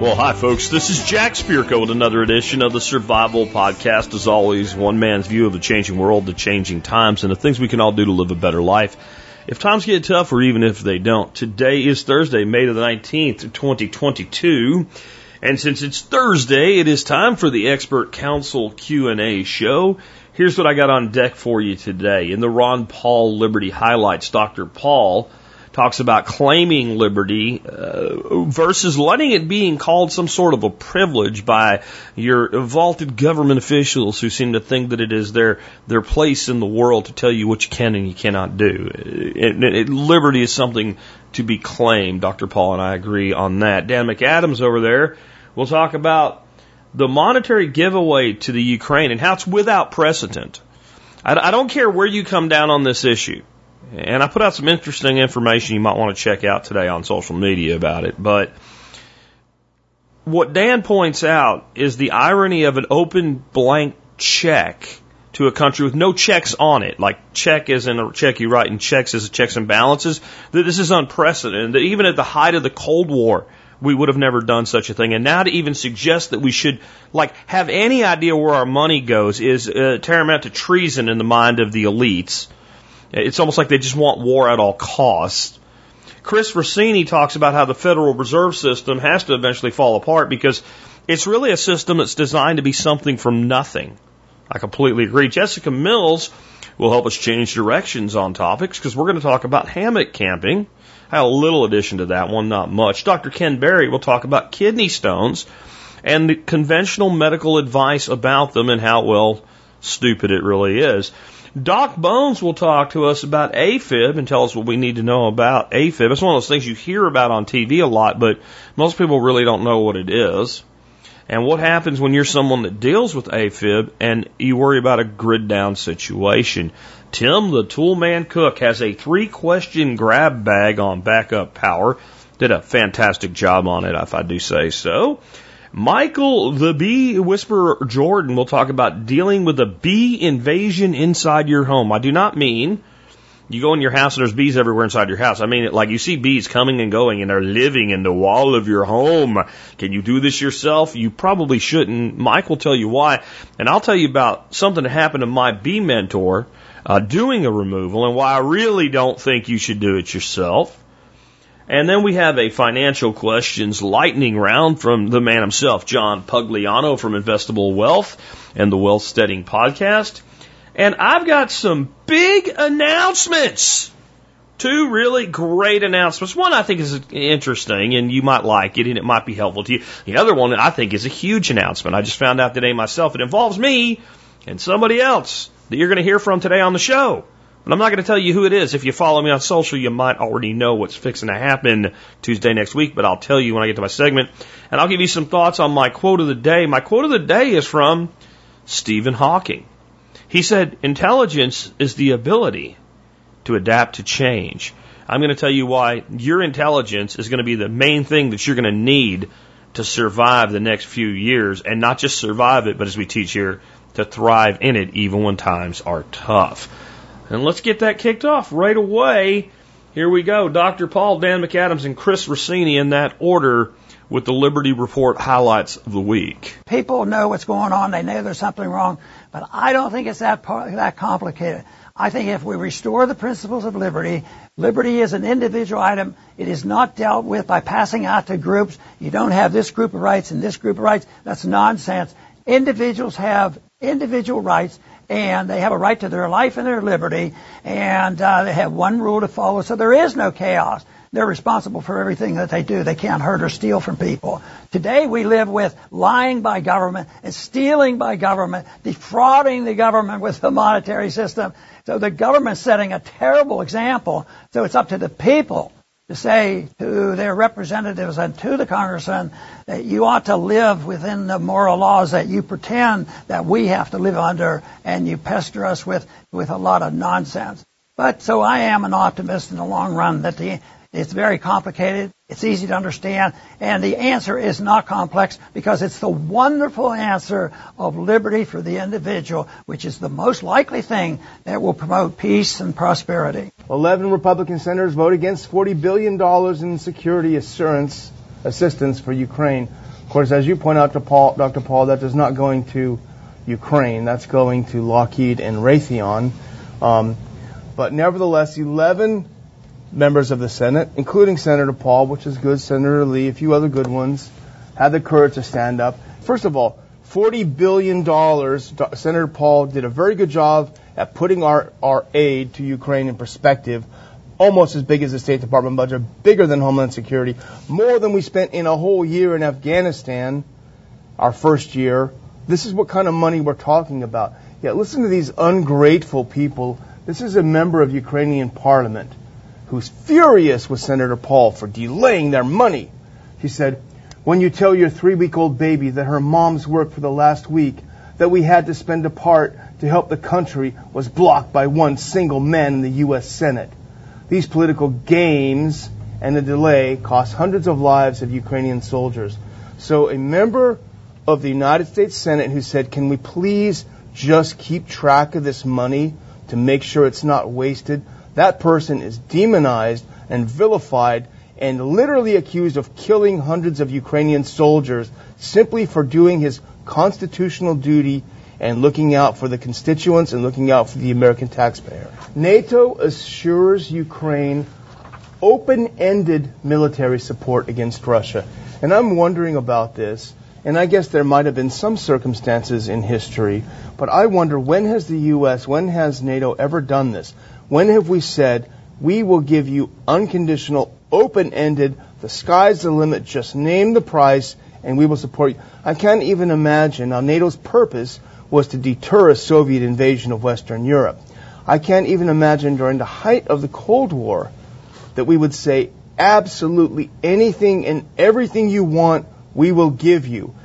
Well, hi, folks. This is Jack Spirko with another edition of the Survival Podcast. As always, one man's view of the changing world, the changing times, and the things we can all do to live a better life. If times get tough, or even if they don't, today is Thursday, May the 19th, 2022. And since it's Thursday, it is time for the Expert Council Q&A show. Here's what I got on deck for you today. In the Ron Paul Liberty Highlights, Dr. Paul talks about claiming liberty uh, versus letting it being called some sort of a privilege by your vaulted government officials who seem to think that it is their their place in the world to tell you what you can and you cannot do. It, it, liberty is something to be claimed. Dr. Paul and I agree on that. Dan McAdams over there will talk about the monetary giveaway to the Ukraine and how it's without precedent. I, I don't care where you come down on this issue. And I put out some interesting information you might want to check out today on social media about it. But what Dan points out is the irony of an open blank check to a country with no checks on it, like check is in a check you write and checks as checks and balances, that this is unprecedented. That even at the height of the Cold War, we would have never done such a thing. And now to even suggest that we should like have any idea where our money goes is uh, tantamount to treason in the mind of the elites. It's almost like they just want war at all costs. Chris Rossini talks about how the Federal Reserve System has to eventually fall apart because it's really a system that's designed to be something from nothing. I completely agree. Jessica Mills will help us change directions on topics because we're going to talk about hammock camping. Have a little addition to that one, not much. Dr. Ken Berry will talk about kidney stones and the conventional medical advice about them and how, well, stupid it really is. Doc Bones will talk to us about AFib and tell us what we need to know about AFib. It's one of those things you hear about on TV a lot, but most people really don't know what it is. And what happens when you're someone that deals with AFib and you worry about a grid down situation. Tim, the toolman cook, has a three question grab bag on backup power. Did a fantastic job on it, if I do say so. Michael, the bee whisperer Jordan, will talk about dealing with a bee invasion inside your home. I do not mean you go in your house and there's bees everywhere inside your house. I mean, like you see bees coming and going and they're living in the wall of your home. Can you do this yourself? You probably shouldn't. Mike will tell you why. And I'll tell you about something that happened to my bee mentor uh, doing a removal and why I really don't think you should do it yourself. And then we have a financial questions lightning round from the man himself, John Pugliano from Investable Wealth and the Wealth Steading podcast. And I've got some big announcements. Two really great announcements. One I think is interesting and you might like it and it might be helpful to you. The other one I think is a huge announcement. I just found out today myself. It involves me and somebody else that you're going to hear from today on the show. But I'm not going to tell you who it is. If you follow me on social, you might already know what's fixing to happen Tuesday next week, but I'll tell you when I get to my segment. And I'll give you some thoughts on my quote of the day. My quote of the day is from Stephen Hawking. He said, intelligence is the ability to adapt to change. I'm going to tell you why your intelligence is going to be the main thing that you're going to need to survive the next few years and not just survive it, but as we teach here, to thrive in it even when times are tough. And let's get that kicked off right away. Here we go. Dr. Paul, Dan McAdams, and Chris Rossini in that order with the Liberty Report highlights of the week. People know what's going on. They know there's something wrong, but I don't think it's that part, that complicated. I think if we restore the principles of liberty, liberty is an individual item. It is not dealt with by passing out to groups. You don't have this group of rights and this group of rights. That's nonsense. Individuals have individual rights and they have a right to their life and their liberty, and uh, they have one rule to follow, so there is no chaos. They're responsible for everything that they do. They can't hurt or steal from people. Today we live with lying by government and stealing by government, defrauding the government with the monetary system. So the government's setting a terrible example. So it's up to the people to say to their representatives and to the congressman that you ought to live within the moral laws that you pretend that we have to live under and you pester us with, with a lot of nonsense. But so I am an optimist in the long run that the It's very complicated. It's easy to understand. And the answer is not complex because it's the wonderful answer of liberty for the individual, which is the most likely thing that will promote peace and prosperity. 11 Republican senators vote against $40 billion in security assurance assistance for Ukraine. Of course, as you point out to Paul, Dr. Paul, that is not going to Ukraine. That's going to Lockheed and Raytheon. Um, but nevertheless, 11 members of the Senate, including Senator Paul, which is good, Senator Lee, a few other good ones, had the courage to stand up. First of all, $40 billion. Senator Paul did a very good job at putting our, our aid to Ukraine in perspective. Almost as big as the State Department budget, bigger than Homeland Security, more than we spent in a whole year in Afghanistan, our first year. This is what kind of money we're talking about. Yet listen to these ungrateful people. This is a member of Ukrainian parliament who's furious with Senator Paul for delaying their money. He said, when you tell your three week old baby that her mom's work for the last week that we had to spend apart to help the country was blocked by one single man in the U.S. Senate. These political games and the delay cost hundreds of lives of Ukrainian soldiers. So a member of the United States Senate who said, can we please just keep track of this money to make sure it's not wasted? That person is demonized and vilified and literally accused of killing hundreds of Ukrainian soldiers simply for doing his constitutional duty and looking out for the constituents and looking out for the American taxpayer. NATO assures Ukraine open-ended military support against Russia. And I'm wondering about this, and I guess there might have been some circumstances in history, but I wonder when has the U.S., when has NATO ever done this? When have we said, we will give you unconditional, open-ended, the sky's the limit, just name the price, and we will support you. I can't even imagine. Now, NATO's purpose was to deter a Soviet invasion of Western Europe. I can't even imagine during the height of the Cold War that we would say absolutely anything and everything you want, we will give you.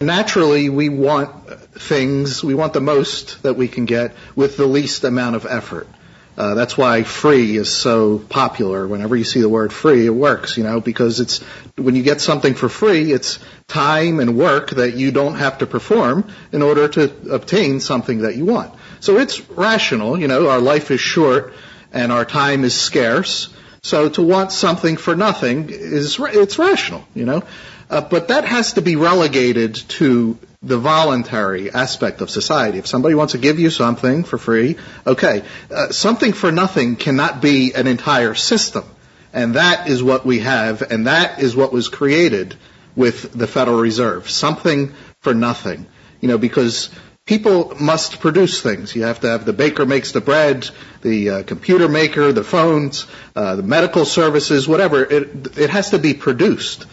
Naturally, we want things, we want the most that we can get with the least amount of effort. Uh, that's why free is so popular. Whenever you see the word free, it works, you know, because it's when you get something for free, it's time and work that you don't have to perform in order to obtain something that you want. So it's rational, you know, our life is short and our time is scarce. So to want something for nothing is it's rational, you know. Uh, but that has to be relegated to the voluntary aspect of society. If somebody wants to give you something for free, okay. Uh, something for nothing cannot be an entire system. And that is what we have, and that is what was created with the Federal Reserve. Something for nothing. You know, because people must produce things. You have to have the baker makes the bread, the uh, computer maker, the phones, uh, the medical services, whatever. It, it has to be produced.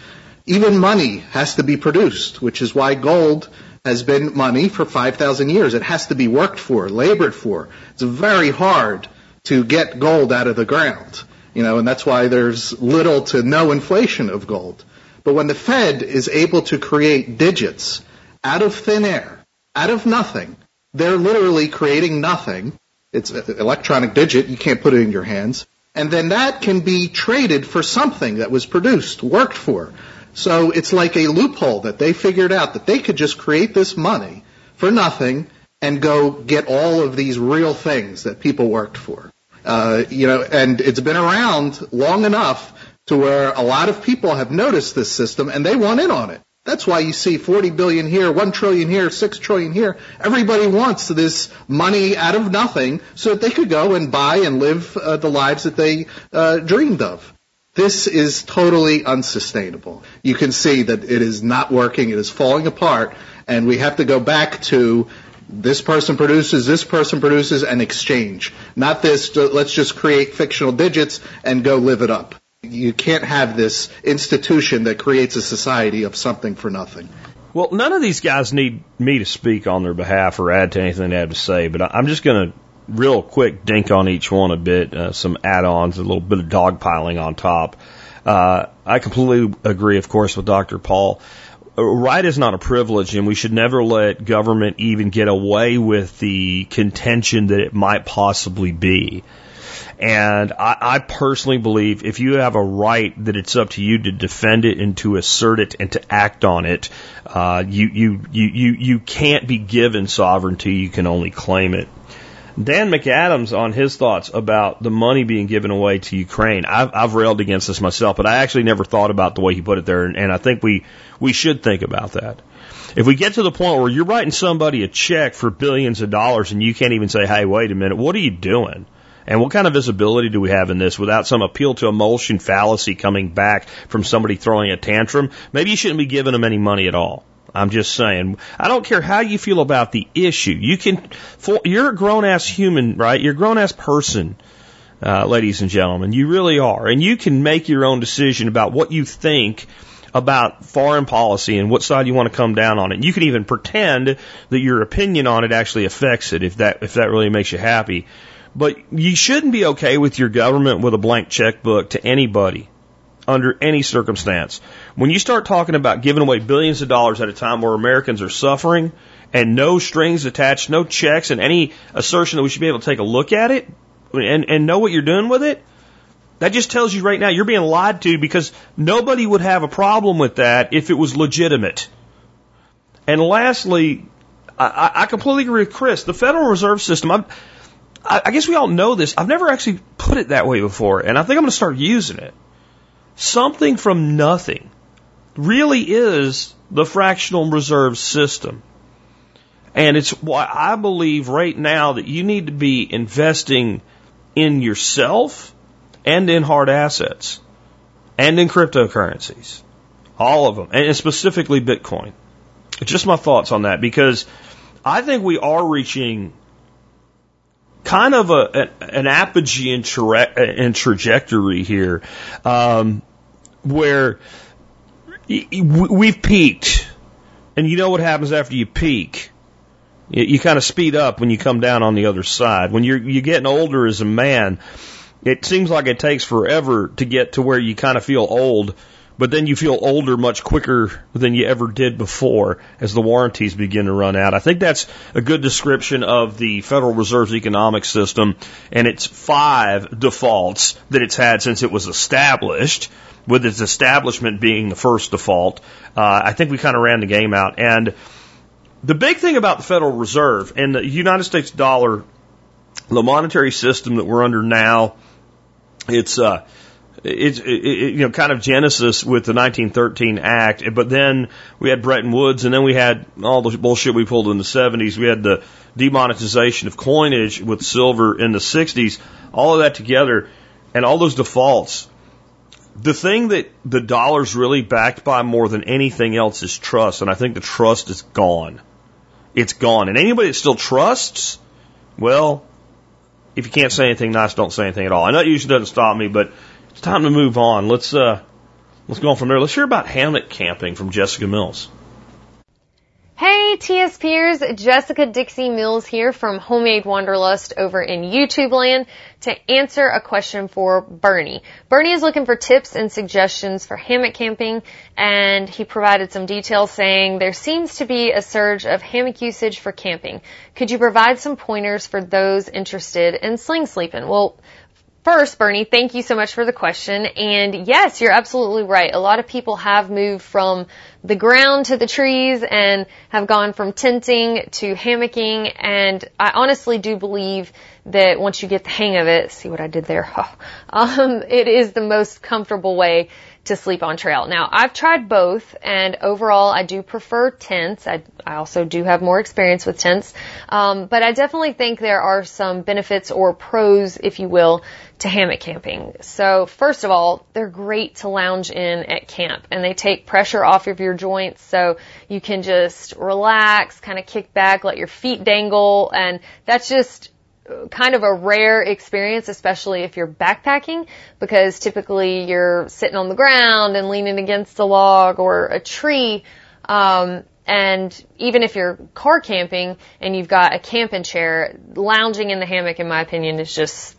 Even money has to be produced, which is why gold has been money for 5,000 years. It has to be worked for, labored for. It's very hard to get gold out of the ground, you know, and that's why there's little to no inflation of gold. But when the Fed is able to create digits out of thin air, out of nothing, they're literally creating nothing. It's an electronic digit. You can't put it in your hands. And then that can be traded for something that was produced, worked for. So it's like a loophole that they figured out that they could just create this money for nothing and go get all of these real things that people worked for. Uh, you know, and it's been around long enough to where a lot of people have noticed this system and they want in on it. That's why you see 40 billion here, 1 trillion here, 6 trillion here. Everybody wants this money out of nothing so that they could go and buy and live uh, the lives that they uh, dreamed of. This is totally unsustainable. You can see that it is not working. It is falling apart. And we have to go back to this person produces, this person produces, and exchange. Not this, let's just create fictional digits and go live it up. You can't have this institution that creates a society of something for nothing. Well, none of these guys need me to speak on their behalf or add to anything they have to say, but I'm just going to real quick dink on each one a bit, uh, some add-ons, a little bit of dogpiling on top. Uh, I completely agree, of course, with Dr. Paul. Uh, right is not a privilege, and we should never let government even get away with the contention that it might possibly be. And I, I personally believe if you have a right that it's up to you to defend it and to assert it and to act on it, uh, you, you, you, you, you can't be given sovereignty. You can only claim it. Dan McAdams on his thoughts about the money being given away to Ukraine. I've, I've railed against this myself, but I actually never thought about the way he put it there, and, and I think we we should think about that. If we get to the point where you're writing somebody a check for billions of dollars and you can't even say, "Hey, wait a minute, what are you doing?" And what kind of visibility do we have in this without some appeal to emotion fallacy coming back from somebody throwing a tantrum? Maybe you shouldn't be giving them any money at all. I'm just saying. I don't care how you feel about the issue. You can, for, you're a grown ass human, right? You're a grown ass person, uh, ladies and gentlemen. You really are. And you can make your own decision about what you think about foreign policy and what side you want to come down on it. You can even pretend that your opinion on it actually affects it if that, if that really makes you happy. But you shouldn't be okay with your government with a blank checkbook to anybody under any circumstance. When you start talking about giving away billions of dollars at a time where Americans are suffering and no strings attached, no checks, and any assertion that we should be able to take a look at it and, and know what you're doing with it, that just tells you right now you're being lied to because nobody would have a problem with that if it was legitimate. And lastly, I, I completely agree with Chris. The Federal Reserve System, I'm, I guess we all know this. I've never actually put it that way before, and I think I'm going to start using it something from nothing really is the fractional reserve system. And it's why I believe right now that you need to be investing in yourself and in hard assets and in cryptocurrencies. All of them. And specifically Bitcoin. Just my thoughts on that because I think we are reaching kind of a, an apogee in, tra- in trajectory here. Um, where we've peaked, and you know what happens after you peak. You, you kind of speed up when you come down on the other side. When you're you're getting older as a man, it seems like it takes forever to get to where you kind of feel old, but then you feel older much quicker than you ever did before as the warranties begin to run out. I think that's a good description of the Federal Reserve's economic system and its five defaults that it's had since it was established with its establishment being the first default, uh, I think we kind of ran the game out. And the big thing about the Federal Reserve and the United States dollar, the monetary system that we're under now, it's uh, it's it, it, you know kind of genesis with the 1913 Act, but then we had Bretton Woods, and then we had all the bullshit we pulled in the 70s. We had the demonetization of coinage with silver in the 60s. All of that together, and all those defaults the thing that the dollar's really backed by more than anything else is trust, and I think the trust is gone. It's gone. And anybody that still trusts, well, if you can't say anything nice, don't say anything at all. I know it usually doesn't stop me, but it's time to move on. Let's uh, let's go on from there. Let's hear about hammock camping from Jessica Mills. Hey TSPers, Jessica Dixie Mills here from Homemade Wanderlust over in YouTube land to answer a question for Bernie. Bernie is looking for tips and suggestions for hammock camping and he provided some details saying there seems to be a surge of hammock usage for camping. Could you provide some pointers for those interested in sling sleeping? Well, First, Bernie, thank you so much for the question. And yes, you're absolutely right. A lot of people have moved from the ground to the trees and have gone from tenting to hammocking. And I honestly do believe that once you get the hang of it, see what I did there? um, it is the most comfortable way to sleep on trail. Now, I've tried both, and overall, I do prefer tents. I, I also do have more experience with tents, um, but I definitely think there are some benefits or pros, if you will, to hammock camping. So, first of all, they're great to lounge in at camp, and they take pressure off of your joints, so you can just relax, kind of kick back, let your feet dangle, and that's just kind of a rare experience, especially if you're backpacking, because typically you're sitting on the ground and leaning against a log or a tree. Um, and even if you're car camping and you've got a camping chair, lounging in the hammock, in my opinion, is just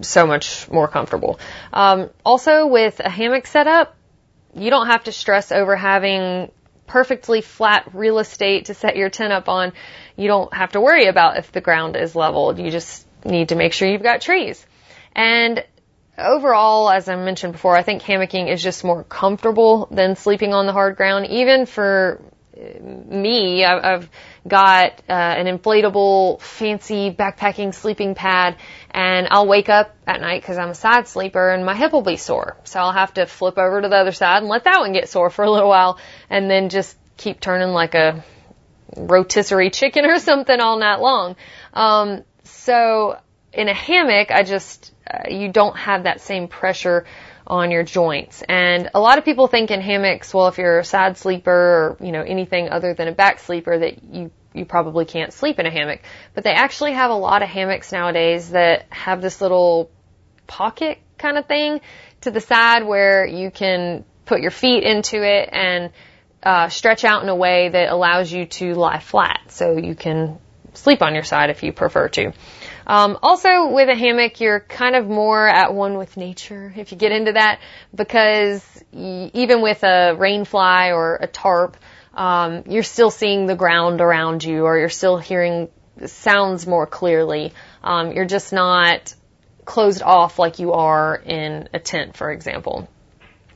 so much more comfortable. Um, also, with a hammock setup, you don't have to stress over having perfectly flat real estate to set your tent up on you don't have to worry about if the ground is leveled. You just need to make sure you've got trees. And overall, as I mentioned before, I think hammocking is just more comfortable than sleeping on the hard ground. Even for me, I've got uh, an inflatable, fancy backpacking sleeping pad, and I'll wake up at night because I'm a side sleeper, and my hip will be sore. So I'll have to flip over to the other side and let that one get sore for a little while, and then just keep turning like a rotisserie chicken or something all night long. Um, so in a hammock, I just uh, you don't have that same pressure on your joints. And a lot of people think in hammocks, well, if you're a side sleeper or, you know, anything other than a back sleeper that you, you probably can't sleep in a hammock. But they actually have a lot of hammocks nowadays that have this little pocket kind of thing to the side where you can put your feet into it and uh, stretch out in a way that allows you to lie flat. So you can sleep on your side if you prefer to. Um, also, with a hammock, you're kind of more at one with nature if you get into that, because even with a rain fly or a tarp, um, you're still seeing the ground around you, or you're still hearing sounds more clearly. Um, you're just not closed off like you are in a tent, for example,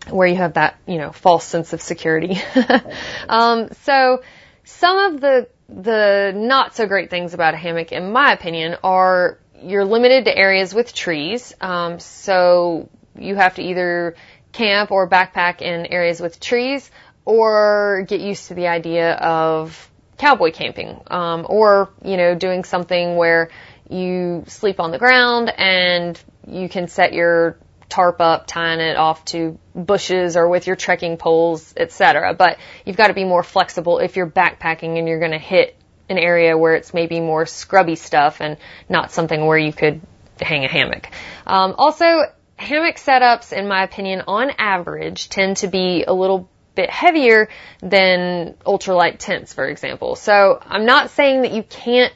where you have that you know false sense of security. um, so some of the the not so great things about a hammock, in my opinion, are you're limited to areas with trees. Um, so you have to either camp or backpack in areas with trees, or get used to the idea of cowboy camping, um, or you know doing something where you sleep on the ground and you can set your tarp up, tying it off to bushes or with your trekking poles, etc. But you've got to be more flexible if you're backpacking and you're going to hit an area where it's maybe more scrubby stuff and not something where you could hang a hammock. Um, also, hammock setups, in my opinion, on average, tend to be a little bit heavier than ultralight tents, for example. So I'm not saying that you can't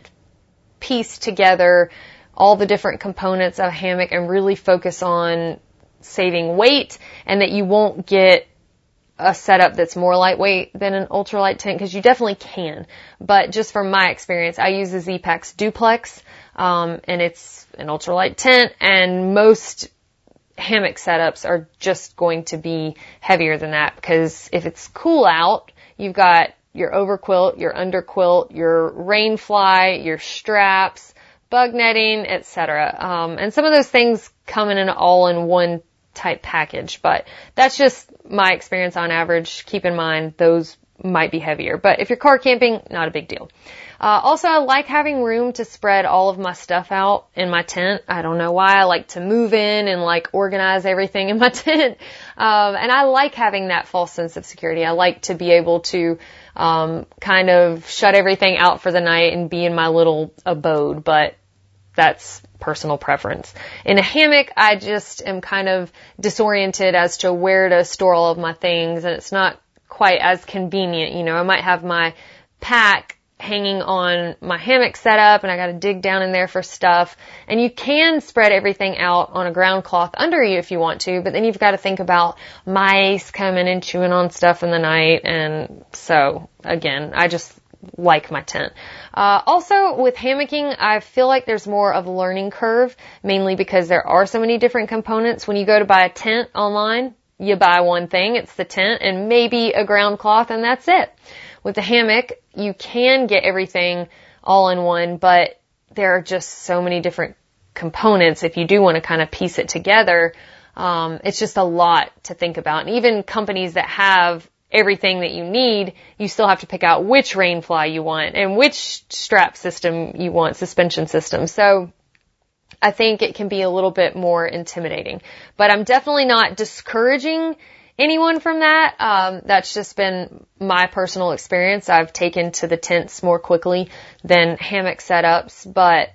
piece together all the different components of a hammock and really focus on saving weight and that you won't get a setup that's more lightweight than an ultralight tent because you definitely can. But just from my experience, I use the Zpacks Duplex, um, and it's an ultralight tent, and most hammock setups are just going to be heavier than that because if it's cool out, you've got your overquilt, your underquilt, your rain fly, your straps, bug netting, etc. Um, and some of those things come in an all-in-one type package, but that's just my experience on average. Keep in mind those might be heavier, but if you're car camping, not a big deal. Uh, also, I like having room to spread all of my stuff out in my tent. I don't know why. I like to move in and like organize everything in my tent. Um, and I like having that false sense of security. I like to be able to um, kind of shut everything out for the night and be in my little abode. But that's personal preference. In a hammock, I just am kind of disoriented as to where to store all of my things and it's not quite as convenient. You know, I might have my pack hanging on my hammock setup and I gotta dig down in there for stuff. And you can spread everything out on a ground cloth under you if you want to, but then you've got to think about mice coming and chewing on stuff in the night. And so again, I just like my tent. Uh, also, with hammocking, I feel like there's more of a learning curve, mainly because there are so many different components. When you go to buy a tent online, you buy one thing, it's the tent, and maybe a ground cloth, and that's it. With the hammock, you can get everything all in one, but there are just so many different components. If you do want to kind of piece it together, um, it's just a lot to think about. And even companies that have everything that you need, you still have to pick out which rain fly you want and which strap system you want, suspension system. So I think it can be a little bit more intimidating. But I'm definitely not discouraging anyone from that. Um, that's just been my personal experience. I've taken to the tents more quickly than hammock setups, but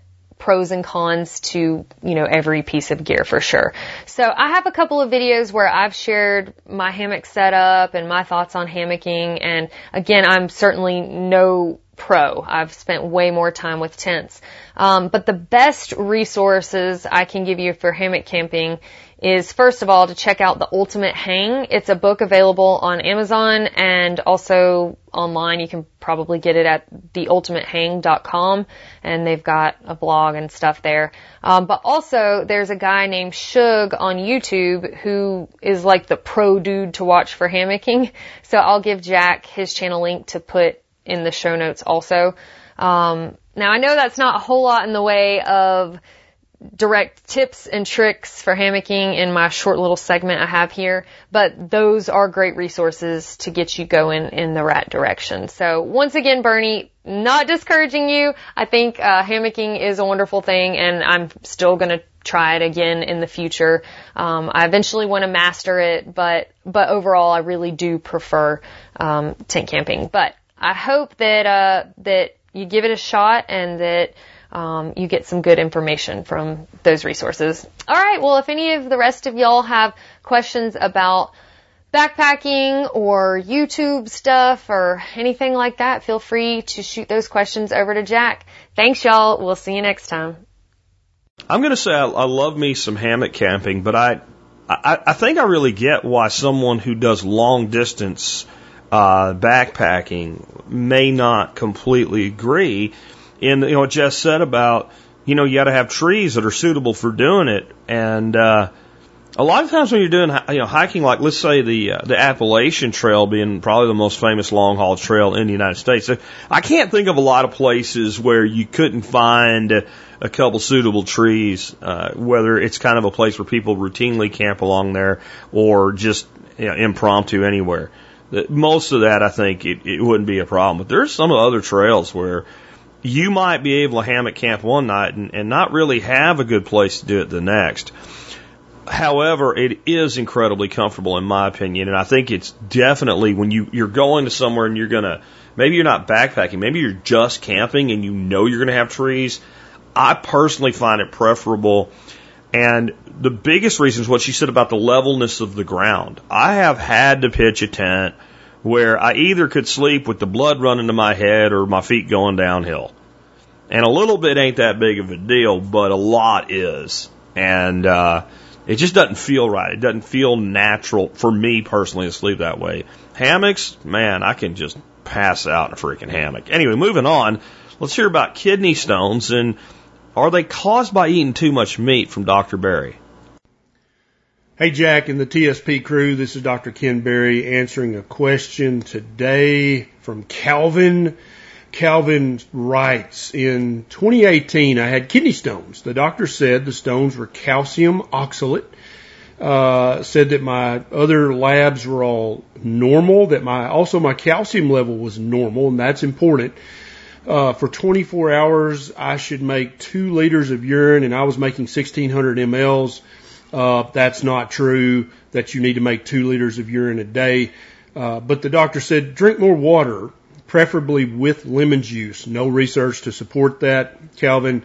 pros and cons to, you know, every piece of gear for sure. So I have a couple of videos where I've shared my hammock setup and my thoughts on hammocking. And again, I'm certainly no pro. I've spent way more time with tents. Um, but the best resources I can give you for hammock camping is first of all to check out The Ultimate Hang. It's a book available on Amazon and also online. You can probably get it at theultimatehang.com and they've got a blog and stuff there. Um, but also there's a guy named Shug on YouTube who is like the pro dude to watch for hammocking. So I'll give Jack his channel link to put in the show notes also. Um, now I know that's not a whole lot in the way of direct tips and tricks for hammocking in my short little segment I have here, but those are great resources to get you going in the right direction. So once again, Bernie, not discouraging you. I think uh, hammocking is a wonderful thing, and I'm still going to try it again in the future. Um, I eventually want to master it, but but overall, I really do prefer um, tent camping. But I hope that uh, that you give it a shot and that um, you get some good information from those resources. All right. Well, if any of the rest of y'all have questions about backpacking or YouTube stuff or anything like that, feel free to shoot those questions over to Jack. Thanks, y'all. We'll see you next time. I'm going to say I, I love me some hammock camping, but I, I, I think I really get why someone who does long distance uh, backpacking may not completely agree in you know what Jess said about you know you got to have trees that are suitable for doing it, and uh, a lot of times when you're doing you know hiking, like let's say the uh, the Appalachian Trail being probably the most famous long haul trail in the United States, I can't think of a lot of places where you couldn't find a couple suitable trees, uh, whether it's kind of a place where people routinely camp along there or just you know, impromptu anywhere. Most of that, I think, it, it wouldn't be a problem. But there's some other trails where you might be able to hammock camp one night and, and not really have a good place to do it the next. However, it is incredibly comfortable in my opinion, and I think it's definitely when you you're going to somewhere and you're gonna maybe you're not backpacking, maybe you're just camping and you know you're gonna have trees. I personally find it preferable, and the biggest reason is what she said about the levelness of the ground. I have had to pitch a tent where I either could sleep with the blood running to my head or my feet going downhill. And a little bit ain't that big of a deal, but a lot is. And, uh, it just doesn't feel right. It doesn't feel natural for me personally to sleep that way. Hammocks, man, I can just pass out in a freaking hammock. Anyway, moving on, let's hear about kidney stones and are they caused by eating too much meat from Dr. Berry? Hey Jack and the TSP crew, this is Dr. Ken Berry answering a question today from Calvin. Calvin writes, in 2018 I had kidney stones. The doctor said the stones were calcium oxalate. Uh, said that my other labs were all normal, that my, also my calcium level was normal, and that's important. Uh, for 24 hours, I should make two liters of urine, and I was making 1600 mLs. Uh, that's not true that you need to make two liters of urine a day. Uh, but the doctor said drink more water, preferably with lemon juice. No research to support that, Calvin.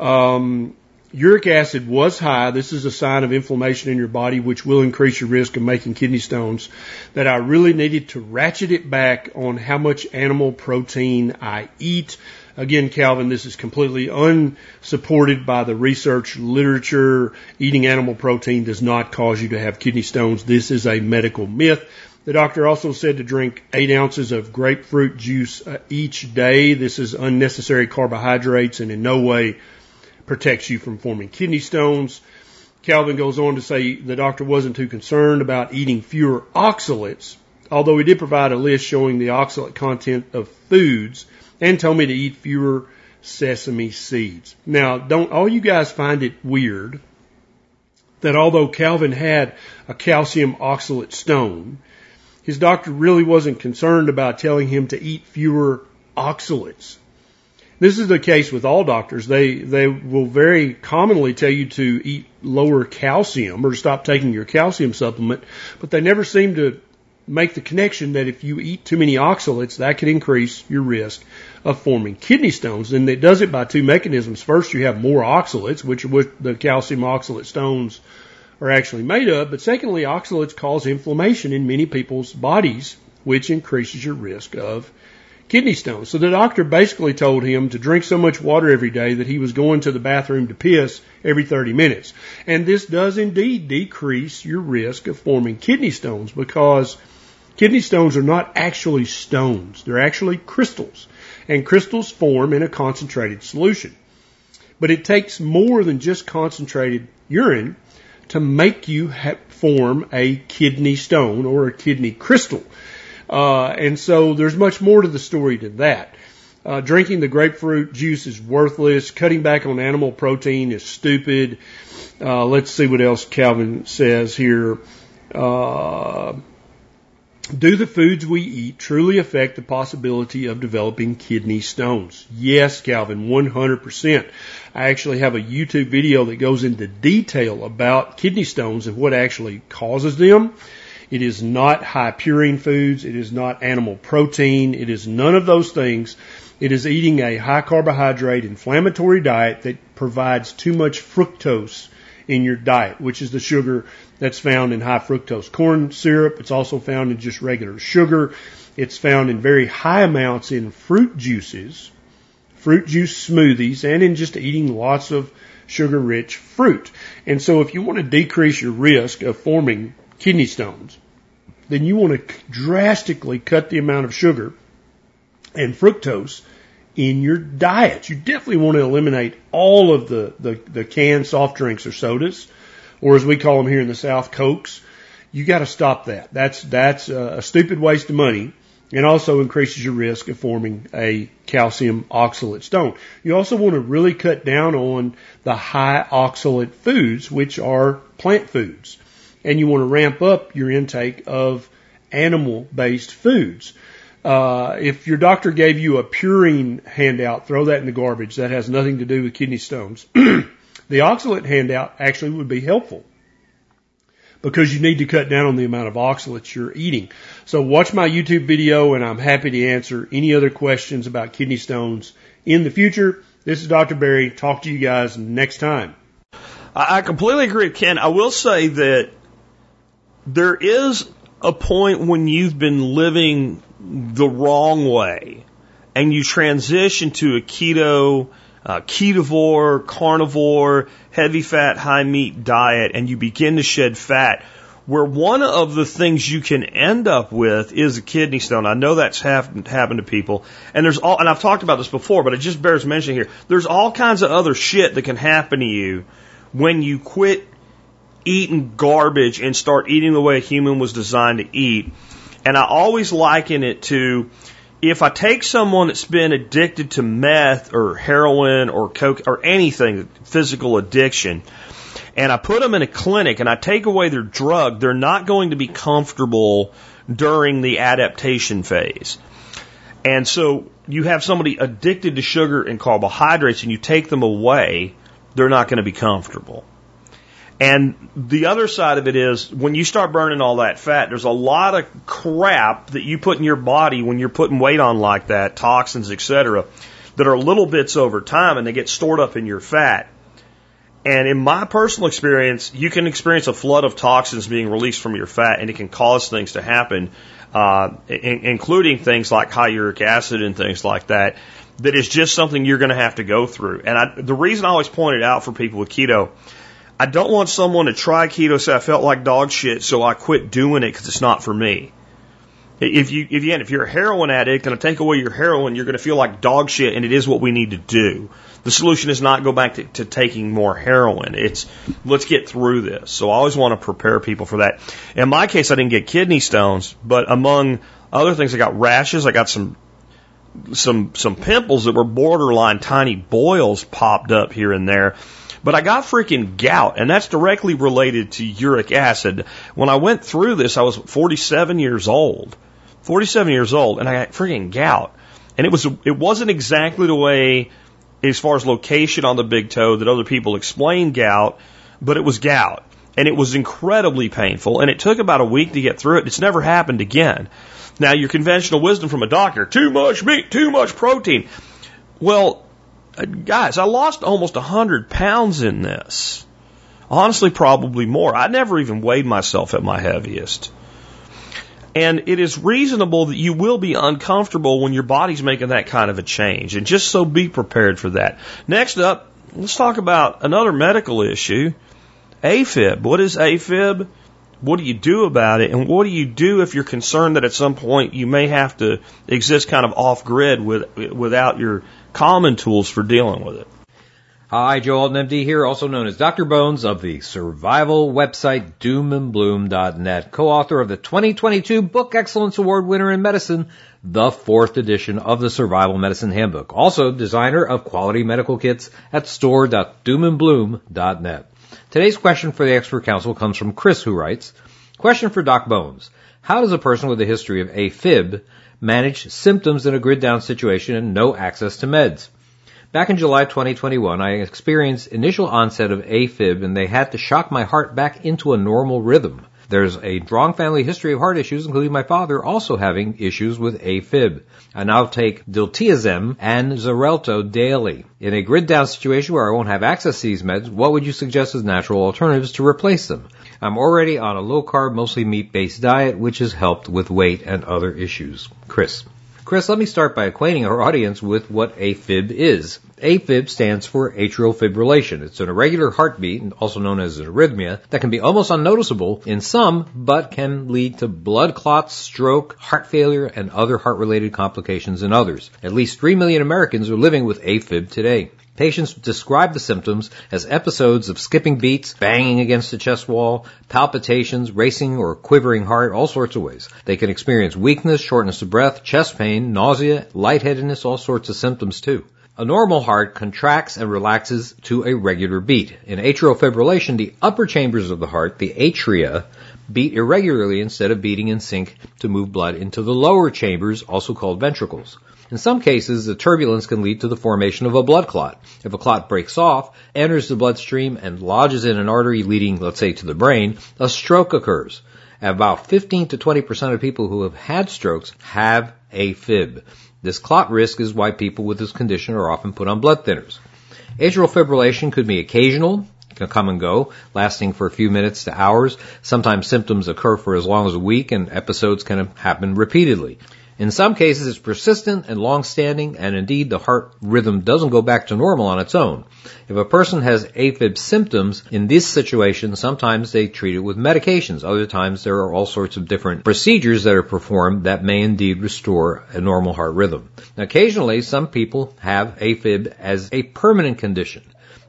Um, uric acid was high. This is a sign of inflammation in your body, which will increase your risk of making kidney stones. That I really needed to ratchet it back on how much animal protein I eat. Again, Calvin, this is completely unsupported by the research literature. Eating animal protein does not cause you to have kidney stones. This is a medical myth. The doctor also said to drink eight ounces of grapefruit juice uh, each day. This is unnecessary carbohydrates and in no way protects you from forming kidney stones. Calvin goes on to say the doctor wasn't too concerned about eating fewer oxalates, although he did provide a list showing the oxalate content of foods and told me to eat fewer sesame seeds. Now, don't all you guys find it weird that although Calvin had a calcium oxalate stone, his doctor really wasn't concerned about telling him to eat fewer oxalates. This is the case with all doctors. They they will very commonly tell you to eat lower calcium or stop taking your calcium supplement, but they never seem to make the connection that if you eat too many oxalates, that could increase your risk of forming kidney stones. And it does it by two mechanisms. First, you have more oxalates, which are what the calcium oxalate stones are actually made of. But secondly, oxalates cause inflammation in many people's bodies, which increases your risk of kidney stones. So the doctor basically told him to drink so much water every day that he was going to the bathroom to piss every 30 minutes. And this does indeed decrease your risk of forming kidney stones because Kidney stones are not actually stones. They're actually crystals. And crystals form in a concentrated solution. But it takes more than just concentrated urine to make you ha- form a kidney stone or a kidney crystal. Uh, and so there's much more to the story than that. Uh, drinking the grapefruit juice is worthless. Cutting back on animal protein is stupid. Uh, let's see what else Calvin says here. Uh, do the foods we eat truly affect the possibility of developing kidney stones? Yes, Calvin, 100%. I actually have a YouTube video that goes into detail about kidney stones and what actually causes them. It is not high purine foods. It is not animal protein. It is none of those things. It is eating a high carbohydrate inflammatory diet that provides too much fructose in your diet, which is the sugar that's found in high fructose corn syrup. It's also found in just regular sugar. It's found in very high amounts in fruit juices, fruit juice smoothies, and in just eating lots of sugar rich fruit. And so if you want to decrease your risk of forming kidney stones, then you want to drastically cut the amount of sugar and fructose in your diet. You definitely want to eliminate all of the, the, the canned soft drinks or sodas, or as we call them here in the South, Cokes. You got to stop that. That's, that's a stupid waste of money and also increases your risk of forming a calcium oxalate stone. You also want to really cut down on the high oxalate foods, which are plant foods. And you want to ramp up your intake of animal based foods. Uh, if your doctor gave you a purine handout, throw that in the garbage. That has nothing to do with kidney stones. the oxalate handout actually would be helpful because you need to cut down on the amount of oxalates you're eating. So watch my YouTube video and I'm happy to answer any other questions about kidney stones in the future. This is Dr. Berry. Talk to you guys next time. I completely agree with Ken. I will say that there is a point when you've been living the wrong way and you transition to a keto, uh, ketovore, carnivore, heavy fat, high meat diet and you begin to shed fat, where one of the things you can end up with is a kidney stone. I know that's happened, happened to people. And there's all, and I've talked about this before, but it just bears mentioning here. There's all kinds of other shit that can happen to you when you quit eating garbage and start eating the way a human was designed to eat. And I always liken it to if I take someone that's been addicted to meth or heroin or coke or anything, physical addiction, and I put them in a clinic and I take away their drug, they're not going to be comfortable during the adaptation phase. And so you have somebody addicted to sugar and carbohydrates and you take them away, they're not going to be comfortable. And the other side of it is when you start burning all that fat, there's a lot of crap that you put in your body when you're putting weight on like that, toxins, etc., that are little bits over time and they get stored up in your fat. And in my personal experience, you can experience a flood of toxins being released from your fat and it can cause things to happen, uh, in, including things like high uric acid and things like that, that is just something you're going to have to go through. And I, the reason I always point it out for people with keto, I don't want someone to try keto say I felt like dog shit, so I quit doing it because it's not for me. If you, if you, if you're a heroin addict and I take away your heroin, you're going to feel like dog shit, and it is what we need to do. The solution is not go back to, to taking more heroin. It's let's get through this. So I always want to prepare people for that. In my case, I didn't get kidney stones, but among other things, I got rashes. I got some some some pimples that were borderline tiny boils popped up here and there. But I got freaking gout, and that's directly related to uric acid. When I went through this, I was 47 years old. 47 years old, and I got freaking gout. And it was it wasn't exactly the way, as far as location on the big toe, that other people explain gout, but it was gout. And it was incredibly painful, and it took about a week to get through it. It's never happened again. Now, your conventional wisdom from a doctor, too much meat, too much protein. Well, Uh, guys, I lost almost a hundred pounds in this. Honestly, probably more. I never even weighed myself at my heaviest. And it is reasonable that you will be uncomfortable when your body's making that kind of a change. And just so be prepared for that. Next up, let's talk about another medical issue. AFib. What is AFib? What do you do about it? And what do you do if you're concerned that at some point you may have to exist kind of off grid with, without your common tools for dealing with it? Hi, Joe Alton MD here, also known as Dr. Bones of the survival website doomandbloom.net, co-author of the 2022 Book Excellence Award winner in medicine, the fourth edition of the Survival Medicine Handbook. Also designer of quality medical kits at store.doomandbloom.net. Today's question for the expert council comes from Chris who writes, question for Doc Bones. How does a person with a history of AFib manage symptoms in a grid down situation and no access to meds? Back in July 2021, I experienced initial onset of AFib and they had to shock my heart back into a normal rhythm. There's a strong family history of heart issues, including my father also having issues with AFib. I now take diltiazem and Xarelto daily. In a grid down situation where I won't have access to these meds, what would you suggest as natural alternatives to replace them? I'm already on a low carb, mostly meat based diet, which has helped with weight and other issues. Chris. Chris, let me start by acquainting our audience with what AFib is. AFib stands for atrial fibrillation. It's an irregular heartbeat, also known as an arrhythmia, that can be almost unnoticeable in some, but can lead to blood clots, stroke, heart failure, and other heart-related complications in others. At least 3 million Americans are living with AFib today. Patients describe the symptoms as episodes of skipping beats, banging against the chest wall, palpitations, racing or quivering heart, all sorts of ways. They can experience weakness, shortness of breath, chest pain, nausea, lightheadedness, all sorts of symptoms too. A normal heart contracts and relaxes to a regular beat. In atrial fibrillation, the upper chambers of the heart, the atria, beat irregularly instead of beating in sync to move blood into the lower chambers, also called ventricles. In some cases, the turbulence can lead to the formation of a blood clot. If a clot breaks off, enters the bloodstream, and lodges in an artery leading, let's say, to the brain, a stroke occurs. About 15 to 20% of people who have had strokes have AFib. This clot risk is why people with this condition are often put on blood thinners. Atrial fibrillation could be occasional, can come and go, lasting for a few minutes to hours. Sometimes symptoms occur for as long as a week and episodes can happen repeatedly. In some cases, it's persistent and long-standing, and indeed the heart rhythm doesn't go back to normal on its own. If a person has AFib symptoms in this situation, sometimes they treat it with medications. Other times there are all sorts of different procedures that are performed that may indeed restore a normal heart rhythm. Now, occasionally, some people have AFib as a permanent condition.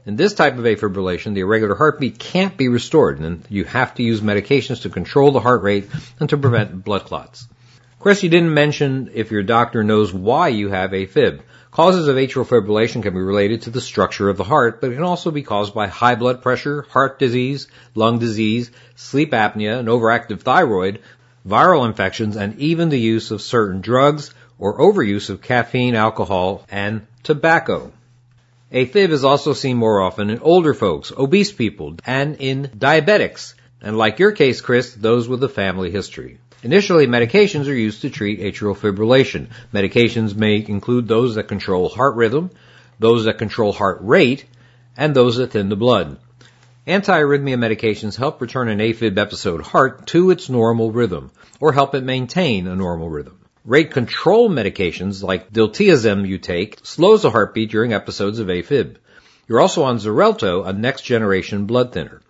In this type of afibrillation, the irregular heartbeat can't be restored, and you have to use medications to control the heart rate and to prevent blood clots. Chris, you didn't mention if your doctor knows why you have AFib. Causes of atrial fibrillation can be related to the structure of the heart, but it can also be caused by high blood pressure, heart disease, lung disease, sleep apnea, an overactive thyroid, viral infections, and even the use of certain drugs or overuse of caffeine, alcohol, and tobacco. AFib is also seen more often in older folks, obese people, and in diabetics, and like your case, Chris, those with a family history. Initially, medications are used to treat atrial fibrillation. Medications may include those that control heart rhythm, those that control heart rate, and those that thin the blood. Antiarrhythmia medications help return an AFib episode heart to its normal rhythm, or help it maintain a normal rhythm. Rate control medications like diltiazem you take slows the heartbeat during episodes of AFib. You're also on Xarelto, a next generation blood thinner.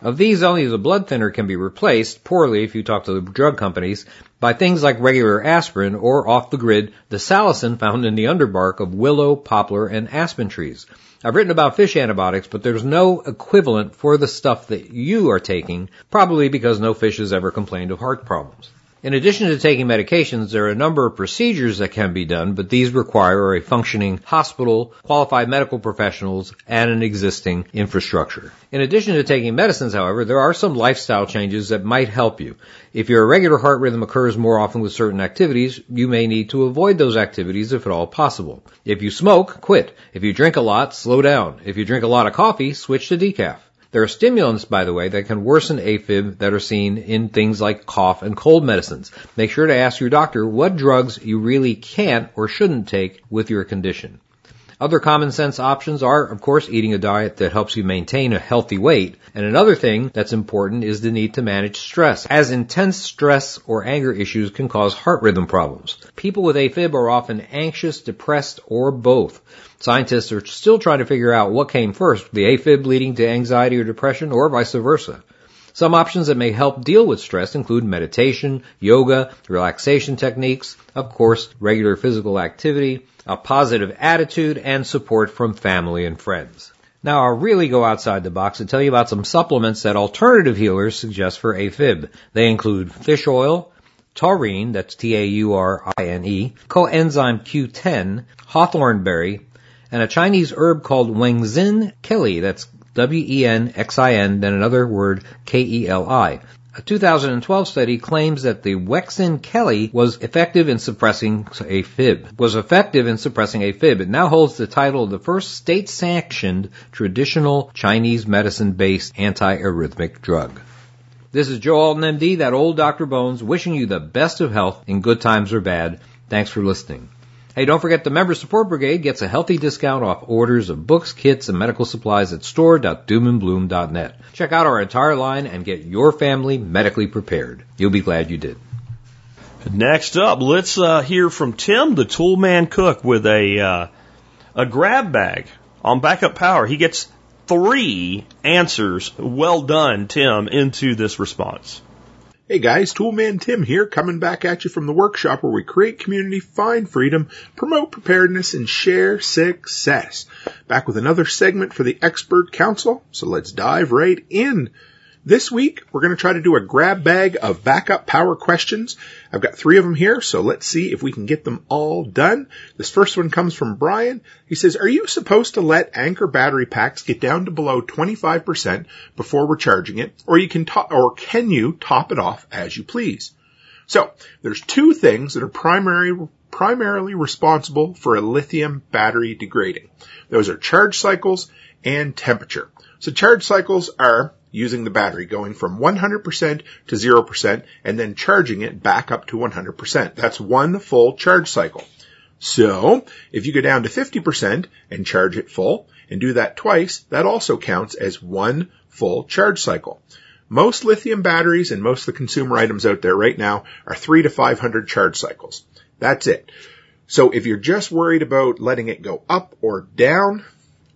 Of these, only the blood thinner can be replaced, poorly if you talk to the drug companies, by things like regular aspirin or off the grid, the salicin found in the underbark of willow, poplar, and aspen trees. I've written about fish antibiotics, but there's no equivalent for the stuff that you are taking, probably because no fish has ever complained of heart problems. In addition to taking medications, there are a number of procedures that can be done, but these require a functioning hospital, qualified medical professionals, and an existing infrastructure. In addition to taking medicines, however, there are some lifestyle changes that might help you. If your irregular heart rhythm occurs more often with certain activities, you may need to avoid those activities if at all possible. If you smoke, quit. If you drink a lot, slow down. If you drink a lot of coffee, switch to decaf. There are stimulants, by the way, that can worsen AFib that are seen in things like cough and cold medicines. Make sure to ask your doctor what drugs you really can't or shouldn't take with your condition. Other common sense options are, of course, eating a diet that helps you maintain a healthy weight. And another thing that's important is the need to manage stress, as intense stress or anger issues can cause heart rhythm problems. People with AFib are often anxious, depressed, or both. Scientists are still trying to figure out what came first, the AFib leading to anxiety or depression, or vice versa. Some options that may help deal with stress include meditation, yoga, relaxation techniques, of course, regular physical activity, a positive attitude, and support from family and friends. Now I'll really go outside the box and tell you about some supplements that alternative healers suggest for AFib. They include fish oil, taurine, that's T-A-U-R-I-N-E, coenzyme Q10, hawthorn berry, and a Chinese herb called Wenxin Keli, that's W-E-N-X-I-N, then another word, K-E-L-I. A 2012 study claims that the Wenxin Keli was effective in suppressing AFib. Was effective in suppressing AFib. It now holds the title of the first state-sanctioned traditional Chinese medicine-based antiarrhythmic drug. This is Joe Alton, MD, that old Dr. Bones, wishing you the best of health in good times or bad. Thanks for listening. Hey, don't forget the Member Support Brigade gets a healthy discount off orders of books, kits, and medical supplies at store.doomandbloom.net. Check out our entire line and get your family medically prepared. You'll be glad you did. Next up, let's uh, hear from Tim, the toolman cook, with a uh, a grab bag on backup power. He gets three answers. Well done, Tim, into this response. Hey guys, Toolman Tim here, coming back at you from the workshop where we create community, find freedom, promote preparedness, and share success. Back with another segment for the Expert Council, so let's dive right in. This week, we're going to try to do a grab bag of backup power questions. I've got three of them here, so let's see if we can get them all done. This first one comes from Brian. He says, are you supposed to let Anker battery packs get down to below 25% before recharging it, or you can top, or can you top it off as you please? So, there's two things that are primary, primarily responsible for a lithium battery degrading. Those are charge cycles and temperature. So charge cycles are using the battery, going from 100% to 0% and then charging it back up to 100%. That's one full charge cycle. So, if you go down to 50% and charge it full and do that twice, that also counts as one full charge cycle. Most lithium batteries and most of the consumer items out there right now are three to 500 charge cycles. That's it. So if you're just worried about letting it go up or down,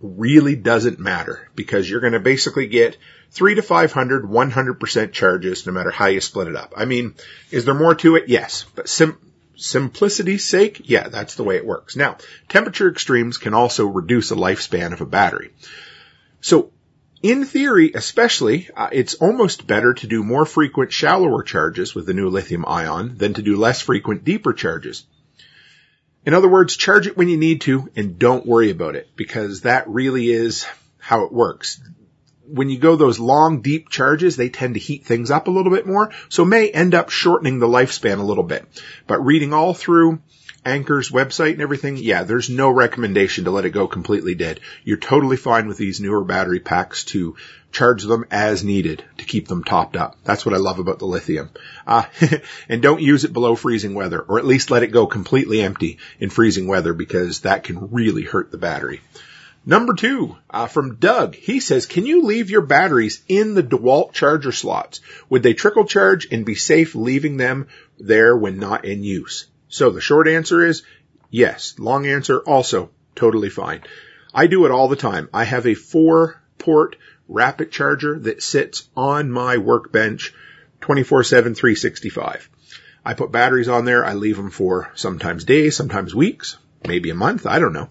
really doesn't matter because you're going to basically get three to 500, 100% charges no matter how you split it up. I mean, is there more to it? Yes, but sim- simplicity's sake, yeah, that's the way it works. Now, temperature extremes can also reduce the lifespan of a battery. So, in theory, especially, uh, it's almost better to do more frequent, shallower charges with the new lithium ion than to do less frequent, deeper charges. In other words, charge it when you need to and don't worry about it because that really is how it works. When you go those long, deep charges, they tend to heat things up a little bit more, so may end up shortening the lifespan a little bit. But reading all through Anker's website and everything, yeah, there's no recommendation to let it go completely dead. You're totally fine with these newer battery packs to charge them as needed to keep them topped up. That's what I love about the lithium. Uh, and don't use it below freezing weather, or at least let it go completely empty in freezing weather because that can really hurt the battery. Number two, uh, from Doug, he says, can you leave your batteries in the DeWalt charger slots? Would they trickle charge and be safe leaving them there when not in use? So the short answer is yes. Long answer also totally fine. I do it all the time. I have a four port rapid charger that sits on my workbench 24-7, 365. I put batteries on there. I leave them for sometimes days, sometimes weeks, maybe a month. I don't know.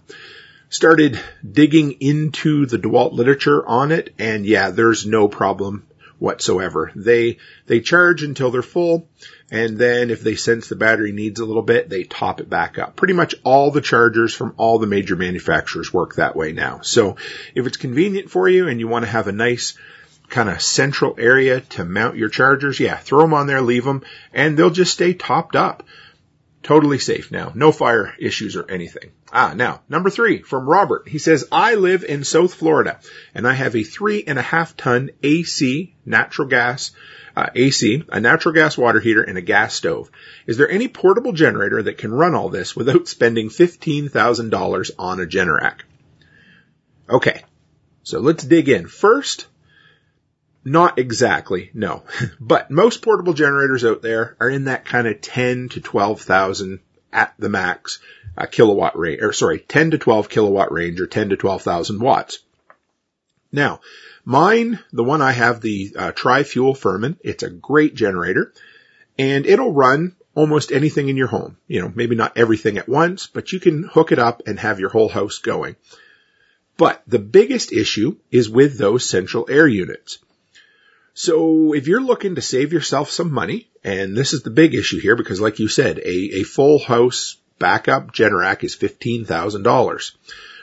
Started digging into the DeWalt literature on it and yeah, there's no problem whatsoever. They, they charge until they're full. And then if they sense the battery needs a little bit, they top it back up. Pretty much all the chargers from all the major manufacturers work that way now. So if it's convenient for you and you want to have a nice kind of central area to mount your chargers, yeah, throw them on there, leave them, and they'll just stay topped up. Totally safe now. No fire issues or anything. Ah, now, number three from Robert. He says, I live in South Florida and I have a three and a half ton AC natural gas uh, AC, a natural gas water heater, and a gas stove. Is there any portable generator that can run all this without spending $15,000 on a Generac? Okay, so let's dig in. First, not exactly, no. but most portable generators out there are in that kind of 10 to 12,000 at the max uh, kilowatt range, or sorry, 10 to 12 kilowatt range or 10 to 12,000 watts. Now, mine, the one I have, the uh, tri-fuel Firman, it's a great generator and it'll run almost anything in your home. You know, maybe not everything at once, but you can hook it up and have your whole house going. But the biggest issue is with those central air units. So if you're looking to save yourself some money, and this is the big issue here because like you said, a, a full house backup Generac is $15,000.